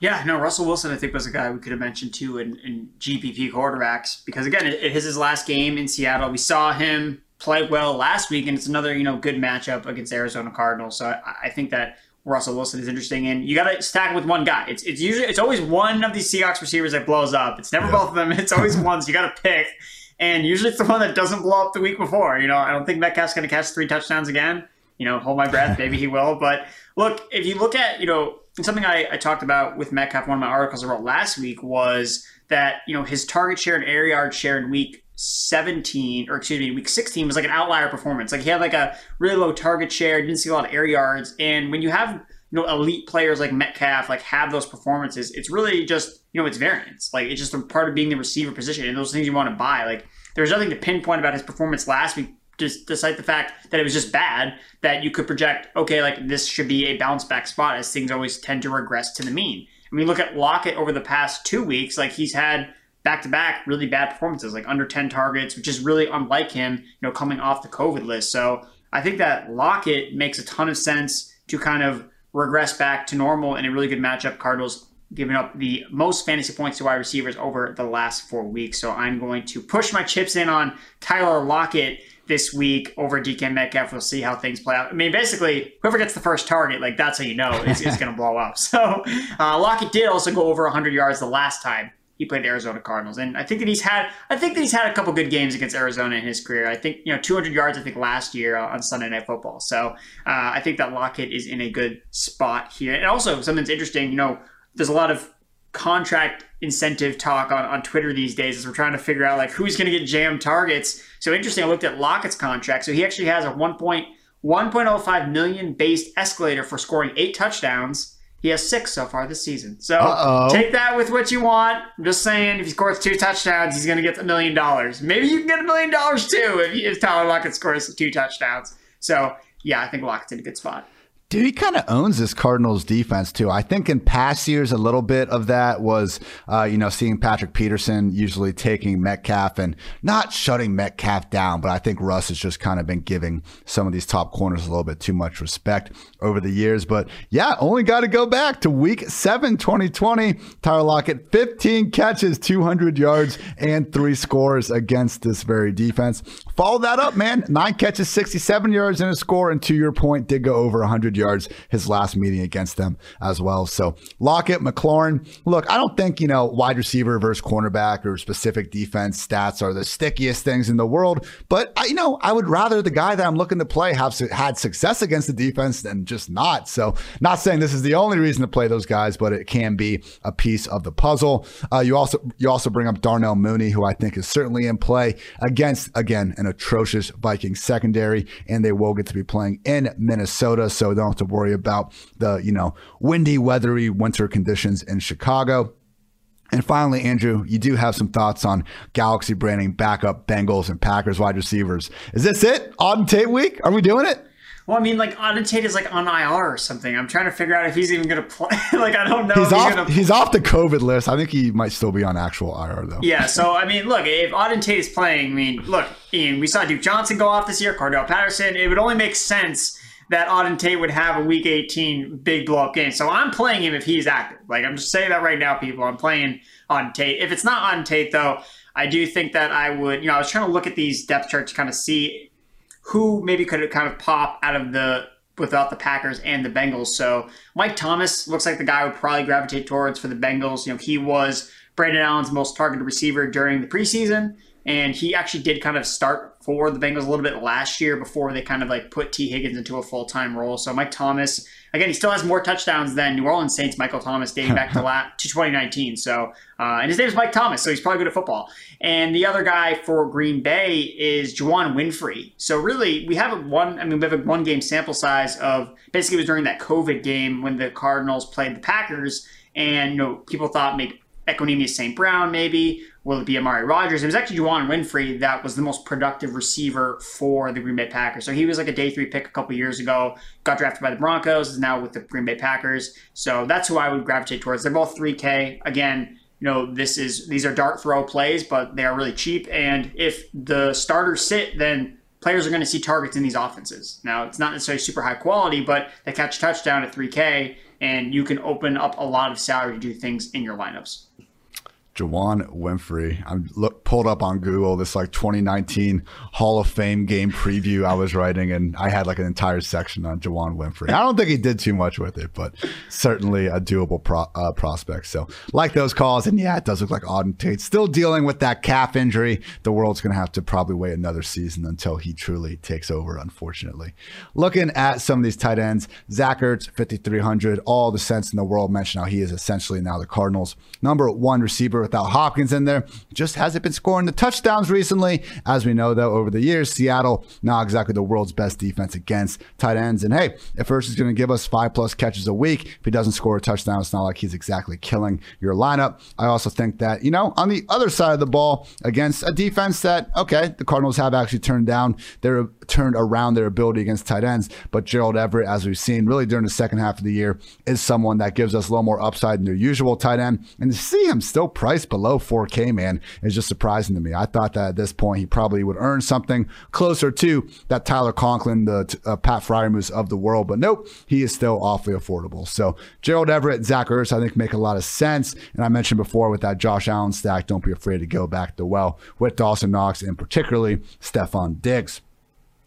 Speaker 2: Yeah, no, Russell Wilson, I think, was a guy we could have mentioned too in, in GPP quarterbacks because, again, it, it is his last game in Seattle. We saw him play well last week, and it's another, you know, good matchup against Arizona Cardinals. So I, I think that Russell Wilson is interesting, and you got to stack with one guy. It's it's usually it's always one of these Seahawks receivers that blows up. It's never yeah. both of them. It's always one. So you got to pick, and usually it's the one that doesn't blow up the week before. You know, I don't think Metcalf's going to catch three touchdowns again. You know, hold my breath. Maybe he will. But look, if you look at you know something I, I talked about with Metcalf, one of my articles I wrote last week was that you know his target share and air yard share in week 17 or excuse me week 16 was like an outlier performance. Like he had like a really low target share didn't see a lot of air yards. And when you have you know elite players like metcalf like have those performances it's really just you know it's variance. Like it's just a part of being the receiver position and those things you want to buy. Like there's nothing to pinpoint about his performance last week just despite the fact that it was just bad that you could project okay like this should be a bounce back spot as things always tend to regress to the mean I mean, look at Lockett over the past two weeks. Like he's had back to back really bad performances, like under 10 targets, which is really unlike him, you know, coming off the COVID list. So I think that Lockett makes a ton of sense to kind of regress back to normal in a really good matchup. Cardinals giving up the most fantasy points to wide receivers over the last four weeks. So I'm going to push my chips in on Tyler Lockett this week over DK Metcalf. We'll see how things play out. I mean, basically, whoever gets the first target, like that's how you know it's, it's going to blow up. So uh, Lockett did also go over 100 yards the last time he played the Arizona Cardinals, and I think that he's had I think that he's had a couple good games against Arizona in his career. I think you know 200 yards I think last year on Sunday Night Football. So uh, I think that Lockett is in a good spot here, and also something's interesting. You know, there's a lot of contract incentive talk on, on Twitter these days as we're trying to figure out like who's going to get jammed targets. So interesting. I looked at Lockett's contract. So he actually has a 1.1.05 million based escalator for scoring eight touchdowns he has six so far this season. So Uh-oh. take that with what you want. I'm just saying, if he scores two touchdowns, he's going to get a million dollars. Maybe you can get a million dollars too if, if Tyler Lockett scores two touchdowns. So yeah, I think Lockett's in a good spot.
Speaker 1: Dude, he kind of owns this Cardinals defense too. I think in past years, a little bit of that was, uh, you know, seeing Patrick Peterson usually taking Metcalf and not shutting Metcalf down. But I think Russ has just kind of been giving some of these top corners a little bit too much respect over the years. But yeah, only got to go back to week seven, 2020. Tyler Lockett, 15 catches, 200 yards, and three scores against this very defense. Follow that up, man. Nine catches, 67 yards, and a score. And to your point, did go over 100 yards his last meeting against them as well. So Lockett, McLaurin. Look, I don't think, you know, wide receiver versus cornerback or specific defense stats are the stickiest things in the world. But, I, you know, I would rather the guy that I'm looking to play have had success against the defense than just not. So, not saying this is the only reason to play those guys, but it can be a piece of the puzzle. Uh, you also you also bring up Darnell Mooney, who I think is certainly in play against again an atrocious Vikings secondary, and they will get to be playing in Minnesota, so don't have to worry about the, you know, windy, weathery winter conditions in Chicago. And finally, Andrew, you do have some thoughts on Galaxy branding backup Bengals and Packers wide receivers. Is this it? Auden Tate week? Are we doing it?
Speaker 2: Well, I mean, like Auden Tate is like on IR or something. I'm trying to figure out if he's even going to play. like, I don't know.
Speaker 1: He's off.
Speaker 2: He's,
Speaker 1: gonna... he's, off the COVID list. I think he might still be on actual IR though.
Speaker 2: Yeah. So I mean, look, if Auden Tate is playing, I mean, look, Ian, we saw Duke Johnson go off this year, Cordarrelle Patterson. It would only make sense that Auden Tate would have a Week 18 big blow up game. So I'm playing him if he's active. Like I'm just saying that right now, people. I'm playing Auden Tate. If it's not Auden Tate, though, I do think that I would. You know, I was trying to look at these depth charts to kind of see who maybe could kind of pop out of the without the Packers and the Bengals. So Mike Thomas looks like the guy would probably gravitate towards for the Bengals. You know, he was Brandon Allen's most targeted receiver during the preseason. And he actually did kind of start for the Bengals a little bit last year before they kind of like put Tee Higgins into a full time role. So Mike Thomas, again, he still has more touchdowns than New Orleans Saints Michael Thomas dating back to, la- to 2019. So, uh, and his name is Mike Thomas, so he's probably good at football. And the other guy for Green Bay is Juwann Winfree. So really, we have a one. I mean, we have a one game sample size of basically it was during that COVID game when the Cardinals played the Packers, and you know people thought maybe Equanimeous St. Brown, maybe. Will it be Amari Rogers? It was actually Juwann Winfree that was the most productive receiver for the Green Bay Packers. So he was like a day three pick a couple years ago, got drafted by the Broncos, is now with the Green Bay Packers. So that's who I would gravitate towards. They're both 3K. Again, you know, this is these are dart throw plays, but they are really cheap. And if the starters sit, then players are going to see targets in these offenses. Now, it's not necessarily super high quality, but they catch touchdown at 3K, and you can open up a lot of salary to do things in your lineups.
Speaker 1: Juwann Winfree. I'm look, pulled up on Google this like 2019 Hall of Fame game preview I was writing, and I had like an entire section on Juwann Winfree. I don't think he did too much with it, but certainly a doable pro, uh, prospect. So like those calls, and yeah, it does look like Auden Tate still dealing with that calf injury. The world's going to have to probably wait another season until he truly takes over. Unfortunately, looking at some of these tight ends, Zach Ertz 5300, all the sense in the world mentioned how he is essentially now the Cardinals' number one receiver without Hopkins in there. Just hasn't been scoring the touchdowns recently. As we know, though, over the years, Seattle not exactly the world's best defense against tight ends. And hey, if Ertz is going to give us five plus catches a week, if he doesn't score a touchdown, it's not like he's exactly killing your lineup. I also think that, you know, on the other side of the ball, against a defense that, okay, the Cardinals have actually turned down, they're turned around their ability against tight ends. But Gerald Everett, as we've seen really during the second half of the year, is someone that gives us a little more upside than their usual tight end. And to see him still priced below 4K, man, is just surprising surprising to me. I thought that at this point he probably would earn something closer to that Tyler Conklin, the uh, Pat Freiermuth of the world, but nope, he is still awfully affordable. So Gerald Everett, Zach Ertz, I think make a lot of sense. And I mentioned before with that Josh Allen stack, don't be afraid to go back to well with Dawson Knox and particularly Stefon Diggs.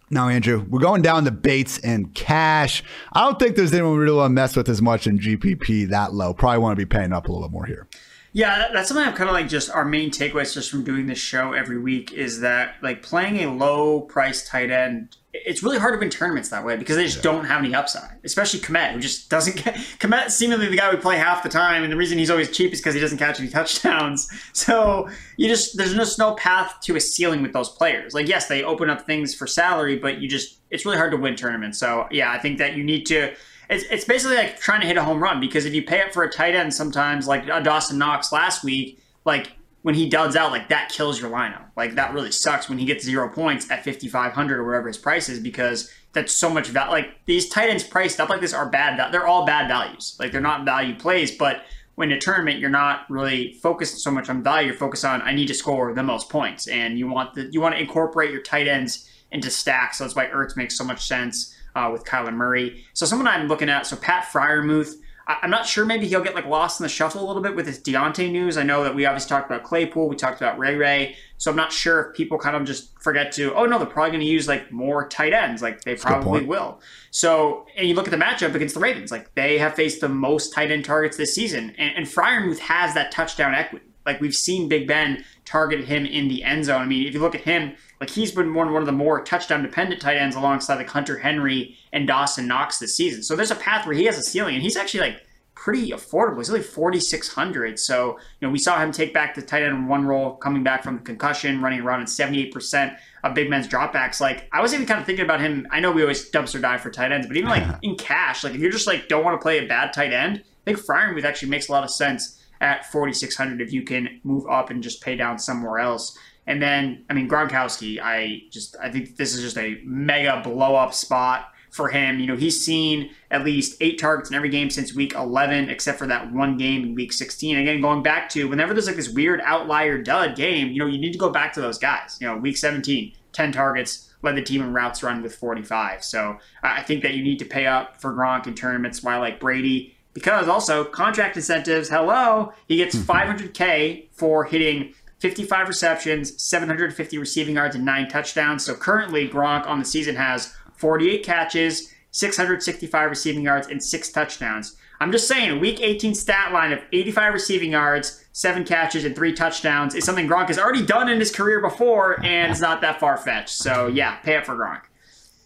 Speaker 1: Now, Andrew, we're going down the Bates and cash. I don't think there's anyone we really want to mess with as much in GPP that low. Probably want to be paying up a little bit more here.
Speaker 2: Yeah, that's something I'm kind of like just our main takeaways just from doing this show every week is that like playing a low price tight end it's really hard to win tournaments that way because they just yeah. don't have any upside. Especially Kmet, who just doesn't get Kmet seemingly the guy we play half the time, and the reason he's always cheap is because he doesn't catch any touchdowns. So you just there's just no path to a ceiling with those players. Like yes, they open up things for salary, but you just it's really hard to win tournaments. So yeah, I think that you need to. It's, it's basically like trying to hit a home run because if you pay up for a tight end sometimes, like a Dawson Knox last week, like when he duds out, like that kills your lineup. Like that really sucks when he gets zero points at 5,500 or whatever his price is because that's so much value. Like these tight ends priced up like this are bad. They're all bad values. Like they're not value plays, but when a tournament, you're not really focused so much on value. You're focused on I need to score the most points, and you want the you want to incorporate your tight ends into stacks. So that's why Ertz makes so much sense uh, with Kyler Murray. So someone I'm looking at, so Pat Freiermuth I'm not sure. Maybe he'll get like lost in the shuffle a little bit with his Diontae news. I know that we obviously talked about Claypool, we talked about Ray Ray, so I'm not sure if people kind of just forget to. Oh no, they're probably going to use like more tight ends. Like they That's probably will. So and you look at the matchup against the Ravens, like they have faced the most tight end targets this season, and, and Freiermuth has that touchdown equity. Like we've seen Big Ben target him in the end zone. I mean, if you look at him, like he's been one, one of the more touchdown dependent tight ends alongside like Hunter Henry and Dawson Knox this season. So there's a path where he has a ceiling, and he's actually like pretty affordable. He's only 4600 So, you know, we saw him take back the tight end one role coming back from the concussion, running around in 78% of Big Ben's dropbacks. Like, I was even kind of thinking about him. I know we always dumpster dive for tight ends, but even like in cash, like if you're just like don't want to play a bad tight end, I think Freiermuth actually makes a lot of sense at 4600 if you can move up and just pay down somewhere else. And then, I mean, Gronkowski, I just, I think this is just a mega blow up spot for him. You know, he's seen at least eight targets in every game since week 11, except for that one game in week 16. Again, going back to whenever there's like this weird outlier dud game, you know, you need to go back to those guys. You know, week 17, 10 targets, led the team in routes run with 45. So I think that you need to pay up for Gronk in tournaments while like Brady, because also contract incentives, hello, he gets 500K mm-hmm. for hitting 55 receptions, 750 receiving yards, and nine touchdowns. So currently, Gronk on the season has 48 catches, 665 receiving yards, and six touchdowns. I'm just saying, a week 18 stat line of 85 receiving yards, seven catches, and three touchdowns is something Gronk has already done in his career before, and it's not that far fetched. So, yeah, pay up for Gronk.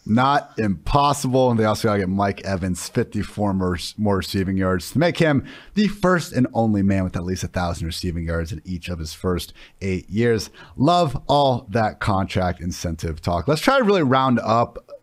Speaker 1: Not impossible. And they also got to get Mike Evans 54 more, more receiving yards to make him the first and only man with at least a 1,000 receiving yards in each of his first eight years. Love all that contract incentive talk. Let's try to really round up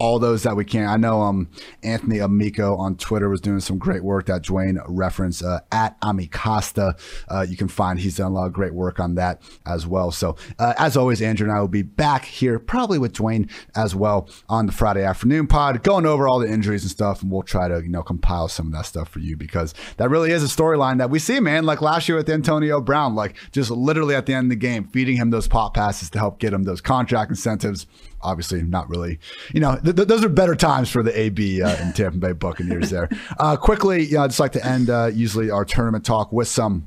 Speaker 1: all those that we can. I know um, Anthony Amico on Twitter was doing some great work that Dwayne referenced uh, at Amicosta. Uh, you can find he's done a lot of great work on that as well. So uh, as always, Andrew and I will be back here probably with Dwayne as well on the Friday afternoon pod, going over all the injuries and stuff, and we'll try to you know compile some of that stuff for you because that really is a storyline that we see, man. Like last year with Antonio Brown, like just literally at the end of the game, feeding him those pop passes to help get him those contract incentives obviously not really. You know, th- th- those are better times for the AB uh, and Tampa Bay Buccaneers there. Uh, quickly, you know, I'd just like to end uh, usually our tournament talk with some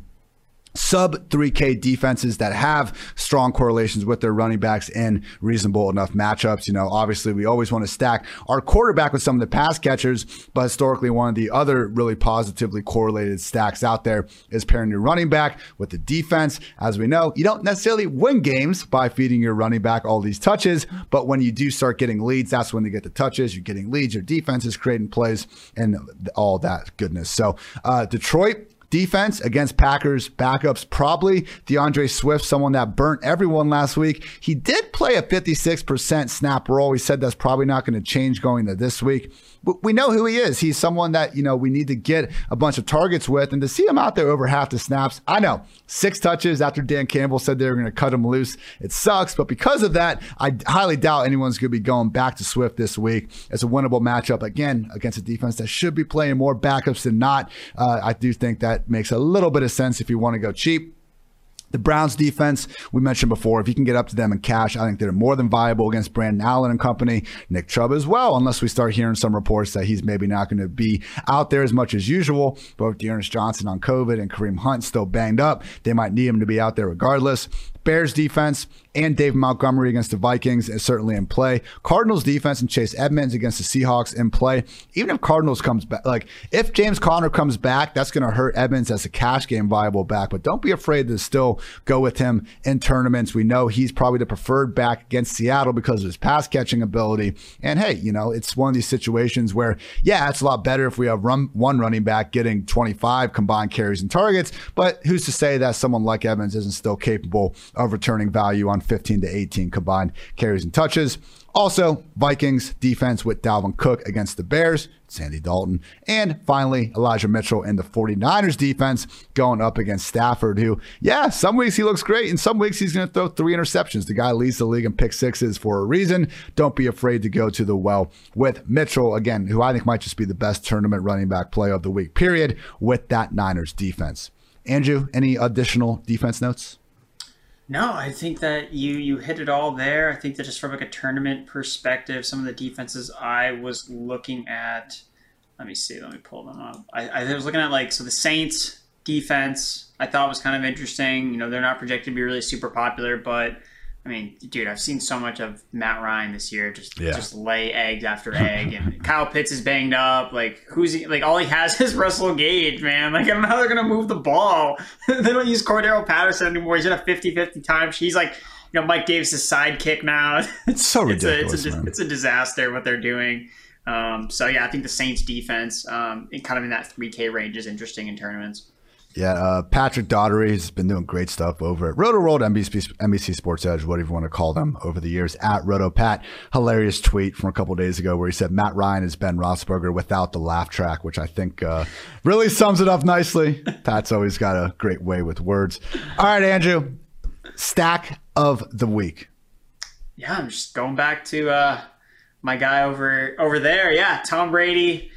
Speaker 1: sub 3K defenses that have strong correlations with their running backs in reasonable enough matchups. You know, obviously, we always want to stack our quarterback with some of the pass catchers, but historically, one of the other really positively correlated stacks out there is pairing your running back with the defense. As we know, you don't necessarily win games by feeding your running back all these touches, but when you do start getting leads, that's when they get the touches. You're getting leads, your defense is creating plays, and all that goodness. So, uh, Detroit Defense against Packers backups, probably D'Andre Swift, someone that burnt everyone last week. He did play a 56% snap roll. We said that's probably not going to change going to this week we know who he is. He's someone that, you know, we need to get a bunch of targets with. And to see him out there over half the snaps, I know six touches after Dan Campbell said they were going to cut him loose. It sucks. But because of that, I highly doubt anyone's going to be going back to Swift this week. It's a winnable matchup, again, against a defense that should be playing more backups than not. Uh, I do think that makes a little bit of sense if you want to go cheap. The Browns defense, we mentioned before, if you can get up to them in cash, I think they're more than viable against Brandon Allen and company, Nick Chubb as well, unless we start hearing some reports that he's maybe not going to be out there as much as usual. Both D'Ernest Johnson on COVID and Kareem Hunt still banged up, they might need him to be out there regardless. Bears defense and Dave Montgomery against the Vikings is certainly in play. Cardinals defense and Chase Edmonds against the Seahawks in play. Even if Cardinals comes back, like if James Conner comes back, that's going to hurt Edmonds as a cash game viable back. But don't be afraid to still go with him in tournaments. We know he's probably the preferred back against Seattle because of his pass catching ability. And hey, you know, it's one of these situations where, yeah, it's a lot better if we have run, one running back getting 25 combined carries and targets. But who's to say that someone like Evans isn't still capable of returning value on 15 to 18 combined carries and touches? Also, Vikings defense with Dalvin Cook against the Bears, Sandy Dalton, and finally Elijah Mitchell in the 49ers defense going up against Stafford, who, yeah, some weeks he looks great, and some weeks he's going to throw three interceptions. The guy leads the league in pick sixes for a reason. Don't be afraid to go to the well with Mitchell, again, who I think might just be the best tournament running back play of the week, period, with that Niners defense. Andrew, any additional defense notes?
Speaker 2: No, I think that you you hit it all there. I think that just from like a tournament perspective, some of the defenses I was looking at. Let me see. Let me pull them up. I, I was looking at like so the Saints defense. I thought was kind of interesting. You know, they're not projected to be really super popular, but I mean, dude, I've seen so much of Matt Ryan this year. Just yeah. just lay eggs after egg, and Kyle Pitts is banged up. Like who's he? Like all he has is Russell Gage, man. Like I don't know how they're gonna move the ball. they don't use Cordarrelle Patterson anymore. He's in a 50-50 time. He's like, you know, Mike Davis' sidekick now.
Speaker 1: It's so ridiculous.
Speaker 2: It's a, it's a, it's a disaster what they're doing. Um, so yeah, I think the Saints defense, um, kind of in that three K range, is interesting in tournaments.
Speaker 1: Yeah, uh, Patrick Daugherty has been doing great stuff over at Roto World, NBC, NBC Sports Edge, whatever you want to call them, over the years at Roto Pat. Hilarious tweet from a couple days ago where he said Matt Ryan is Ben Roethlisberger without the laugh track, which I think uh, really sums it up nicely. Pat's always got a great way with words. All right, Andrew, stack of the week.
Speaker 2: Yeah, I'm just going back to uh, my guy over over there. Yeah, Tom Brady,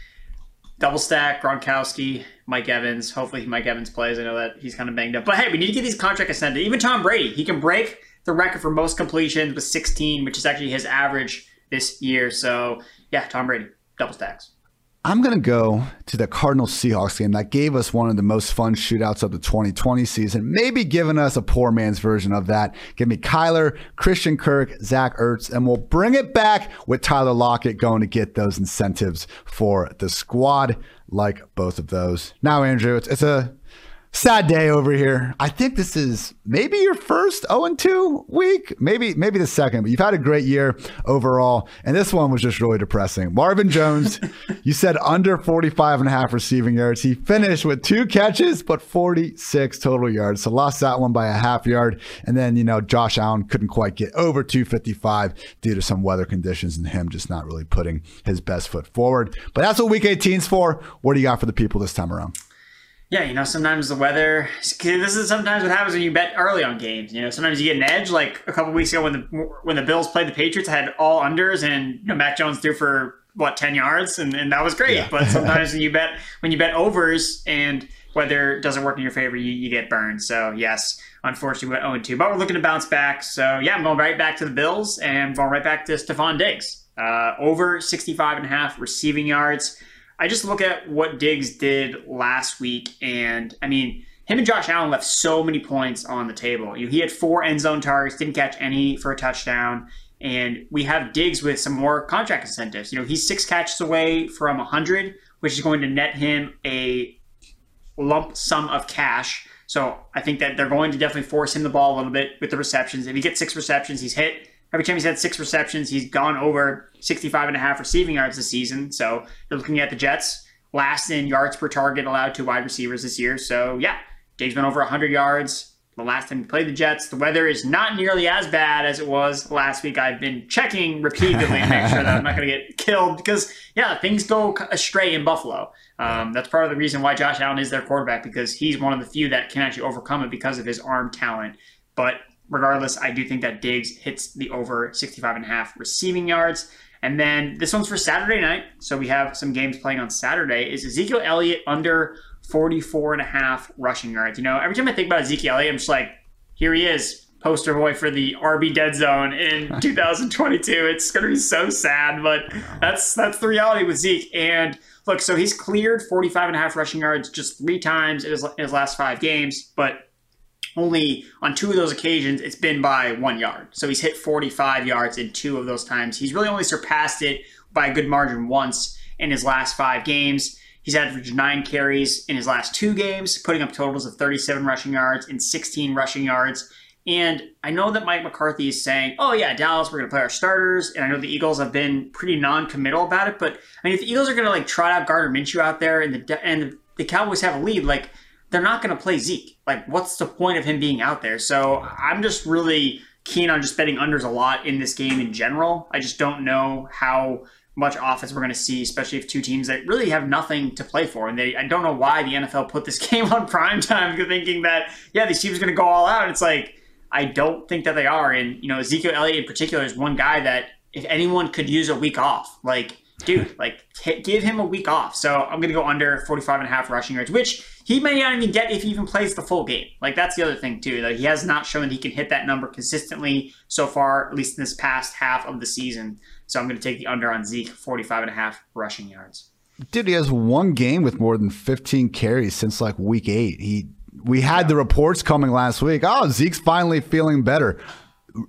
Speaker 2: double stack, Gronkowski Mike Evans. Hopefully, Mike Evans plays. I know that he's kind of banged up. But hey, we need to get these contract extended. Even Tom Brady, he can break the record for most completions with 16, which is actually his average this year. So, yeah, Tom Brady, double stacks.
Speaker 1: I'm going to go to the Cardinals Seahawks game that gave us one of the most fun shootouts of the 2020 season, maybe giving us a poor man's version of that. Give me Kyler, Christian Kirk, Zach Ertz, and we'll bring it back with Tyler Lockett going to get those incentives for the squad like both of those. Now, Andrew, it's, it's a sad day over here. I think this is maybe your first 0 2 week, maybe maybe the second, but you've had a great year overall. And this one was just really depressing. Marvin Jones, you said under 45 and a half receiving yards. He finished with two catches, but 46 total yards. So lost that one by a half yard. And then, you know, Josh Allen couldn't quite get over 255 due to some weather conditions and him just not really putting his best foot forward. But that's what week 18's for. What do you got for the people this time around?
Speaker 2: Yeah, you know, sometimes the weather. This is sometimes what happens when you bet early on games. You know, sometimes you get an edge. Like a couple weeks ago when the when the Bills played the Patriots, I had all unders, and you know, Mac Jones threw for what ten yards, and, and that was great. Yeah. But sometimes when you bet when you bet overs and weather doesn't work in your favor, you, you get burned. So yes, unfortunately, we went 0 2. But we're looking to bounce back. So yeah, I'm going right back to the Bills and going right back to Stefon Diggs. Uh, over 65 and a half receiving yards. I just look at what Diggs did last week, and I mean, him and Josh Allen left so many points on the table. You he had four end zone targets, didn't catch any for a touchdown, and we have Diggs with some more contract incentives. You know, he's six catches away from 100, which is going to net him a lump sum of cash. So I think that they're going to definitely force him the ball a little bit with the receptions. If he gets six receptions, he's hit Every time he's had six receptions, he's gone over 65 and a half receiving yards this season. So you're looking at the Jets last in yards per target allowed to wide receivers this year. So yeah, Diggs been over 100 yards the last time he played the Jets. The weather is not nearly as bad as it was last week. I've been checking repeatedly to make sure that I'm not going to get killed because, yeah, things go astray in Buffalo. Um, that's part of the reason why Josh Allen is their quarterback because he's one of the few that can actually overcome it because of his arm talent. But regardless, I do think that Diggs hits the over 65 and a half receiving yards. And then this one's for Saturday night. So we have some games playing on Saturday. Is Ezekiel Elliott under 44 and a half rushing yards? You know, every time I think about Ezekiel Elliott, I'm just like, here he is, poster boy for the RB dead zone in 2022. It's going to be so sad, but that's that's the reality with Zeke. And look, so he's cleared 45 and a half rushing yards just three times in his, in his last five games, but only on two of those occasions it's been by one yard. So he's hit 45 yards in two of those times. He's really only surpassed it by a good margin once in his last five games. He's averaged nine carries in his last two games, putting up totals of 37 rushing yards and 16 rushing yards. And I know that Mike McCarthy is saying, oh, yeah, Dallas, we're going to play our starters. And I know the Eagles have been pretty non committal about it. But I mean, if the Eagles are going to like trot out Gardner Minshew out there and the, and the Cowboys have a lead, like they're not going to play Zeke. Like, what's the point of him being out there? So I'm just really keen on just betting unders a lot in this game in general. I just don't know how much offense we're going to see, especially if two teams that really have nothing to play for. And they, I don't know why the NFL put this game on prime time, thinking that yeah, these teams are going to go all out. And It's like I don't think that they are. And you know, Ezekiel Elliott in particular is one guy that if anyone could use a week off, like dude, like t- give him a week off. So I'm going to go under 45 and a half rushing yards, which he may not even get if he even plays the full game. Like that's the other thing too. That he has not shown that he can hit that number consistently so far, at least in this past half of the season. So I'm going to take the under on Zeke, 45 and a half rushing yards.
Speaker 1: Dude, he has one game with more than 15 carries since like week eight. He we had yeah. the reports coming last week. Oh, Zeke's finally feeling better.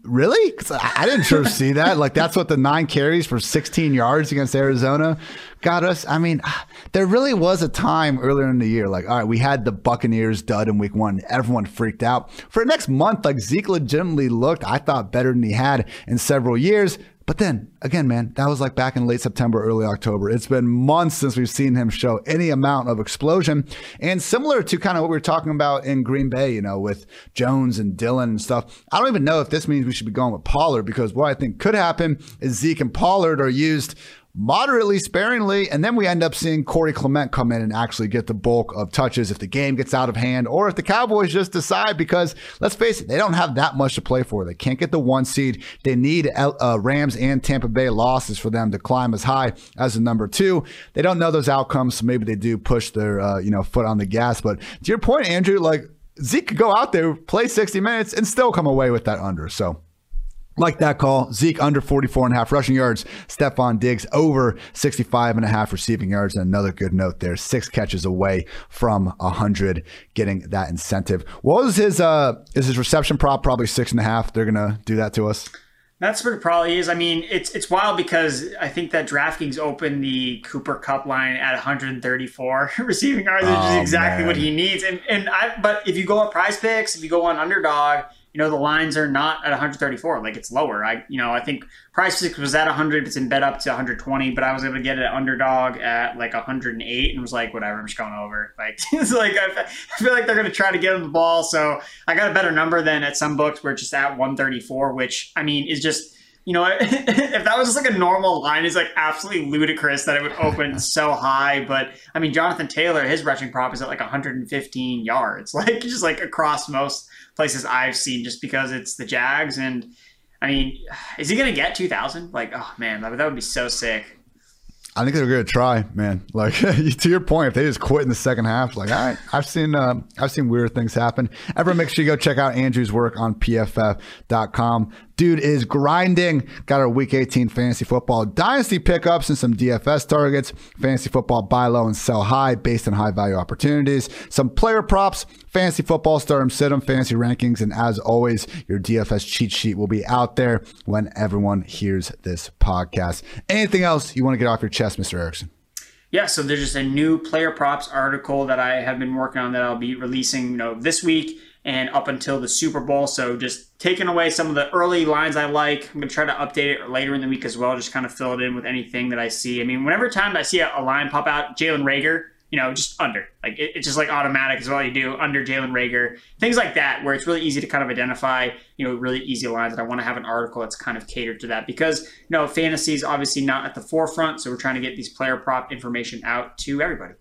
Speaker 1: Really? Because I didn't sure see that. Like that's what the nine carries for 16 yards against Arizona got us. I mean, ah, there really was a time earlier in the year, like, all right, we had the Buccaneers dud in week one. Everyone freaked out. For the next month, like Zeke legitimately looked, I thought, better than he had in several years. But then again, man, that was like back in late September, early October. It's been months since we've seen him show any amount of explosion. And similar to kind of what we were talking about in Green Bay, you know, with Jones and Dillon and stuff. I don't even know if this means we should be going with Pollard because what I think could happen is Zeke and Pollard are used moderately sparingly. And then we end up seeing Corey Clement come in and actually get the bulk of touches if the game gets out of hand or if the Cowboys just decide because let's face it, they don't have that much to play for. They can't get the one seed. They need uh, Rams and Tampa Bay losses for them to climb as high as the number two. They don't know those outcomes, so maybe they do push their uh, you know foot on the gas. But to your point, Andrew, like Zeke could go out there, play 60 minutes, and still come away with that under. So like that call. Zeke under 44 and a half rushing yards. Stefon Diggs over 65 and a half receiving yards. And another good note there, six catches away from 100, getting that incentive. What was his, uh, is his reception prop probably six and a half? They're going to do that to us.
Speaker 2: That's what it probably is. I mean, it's it's wild because I think that DraftKings opened the Cooper Kupp line at 134 receiving yards, which oh, is exactly man. what he needs. And and I, but if you go on Prize Picks, if you go on Underdog, you know the lines are not at 134 like it's lower i you know i think price was at 100 it's in bet up to 120 but i was able to get it underdog at like 108 and was like whatever i'm just going over like it's like I, feel like they're going to try to get him the ball so i got a better number than at some books where it's just at 134 which i mean is just you know, if that was just like a normal line, it's like absolutely ludicrous that it would open so high. But I mean, Jonathan Taylor, his rushing prop is at like 115 yards, like just like across most places I've seen just because it's the Jags. And I mean, is he going to get 2,000? Like, oh man, that, that would be so sick.
Speaker 1: I think they're going to try, man. Like to your point, if they just quit in the second half, like I, I've seen, uh, I've seen weird things happen. Everyone, make sure you go check out Andrew's work on PFF.com. Dude is grinding. Got our Week 18 fantasy football dynasty pickups and some DFS targets. Fantasy football buy low and sell high based on high value opportunities. Some player props, fantasy football them, sit them, fantasy rankings, and as always, your DFS cheat sheet will be out there when everyone hears this podcast. Anything else you want to get off your chest, Mr. Erickson?
Speaker 2: Yeah, so there's just a new player props article that I have been working on that I'll be releasing, you know, this week and up until the Super Bowl. So just taking away some of the early lines I like. I'm to try to update it later in the week as well, just kind of fill it in with anything that I see. I mean, whenever time I see a, a line pop out, Jalen Reagor, you know, just under. Like it, it's just like automatic is all you do under Jalen Reagor, Things like that, where it's really easy to kind of identify, you know, really easy lines. And I want to have an article that's kind of catered to that because, you know, fantasy is obviously not at the forefront. So we're trying to get these player prop information out to everybody.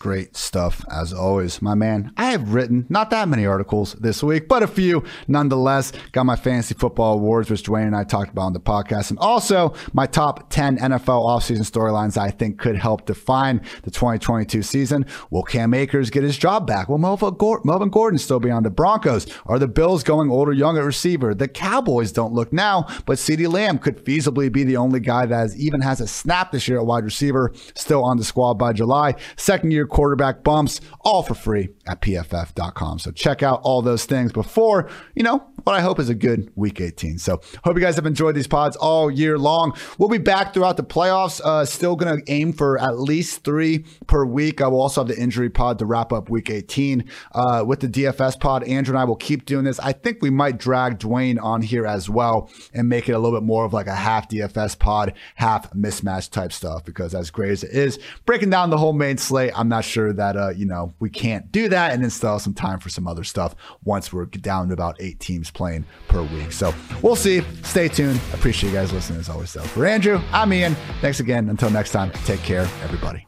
Speaker 1: Great stuff as always, my man. I have written not that many articles this week, but a few nonetheless. Got my fantasy football awards, which Dwayne and I talked about on the podcast, and also my top 10 NFL offseason storylines I think could help define the 2022 season. Will Cam Akers get his job back? Will Melvin Gordon still be on the Broncos? Are the Bills going old or young at receiver? The Cowboys don't look now, but CeeDee Lamb could feasibly be the only guy that has, even has a snap this year at wide receiver, still on the squad by July. Second year quarterback bumps, all for free at pff.com. So check out all those things before, you know, what I hope is a good week 18. So hope you guys have enjoyed these pods all year long. We'll be back throughout the playoffs. Uh, still going to aim for at least three per week. I will also have the injury pod to wrap up week 18 uh, with the DFS pod. Andrew and I will keep doing this. I think we might drag Dwayne on here as well and make it a little bit more of like a half DFS pod, half mismatch type stuff because as great as it is, breaking down the whole main slate, I'm not sure that, uh, you know, we can't do that and have some time for some other stuff once we're down to about eight teams playing per week. So we'll see. Stay tuned. Appreciate you guys listening as always, though. For Andrew, I'm Ian. Thanks again. Until next time, take care, everybody.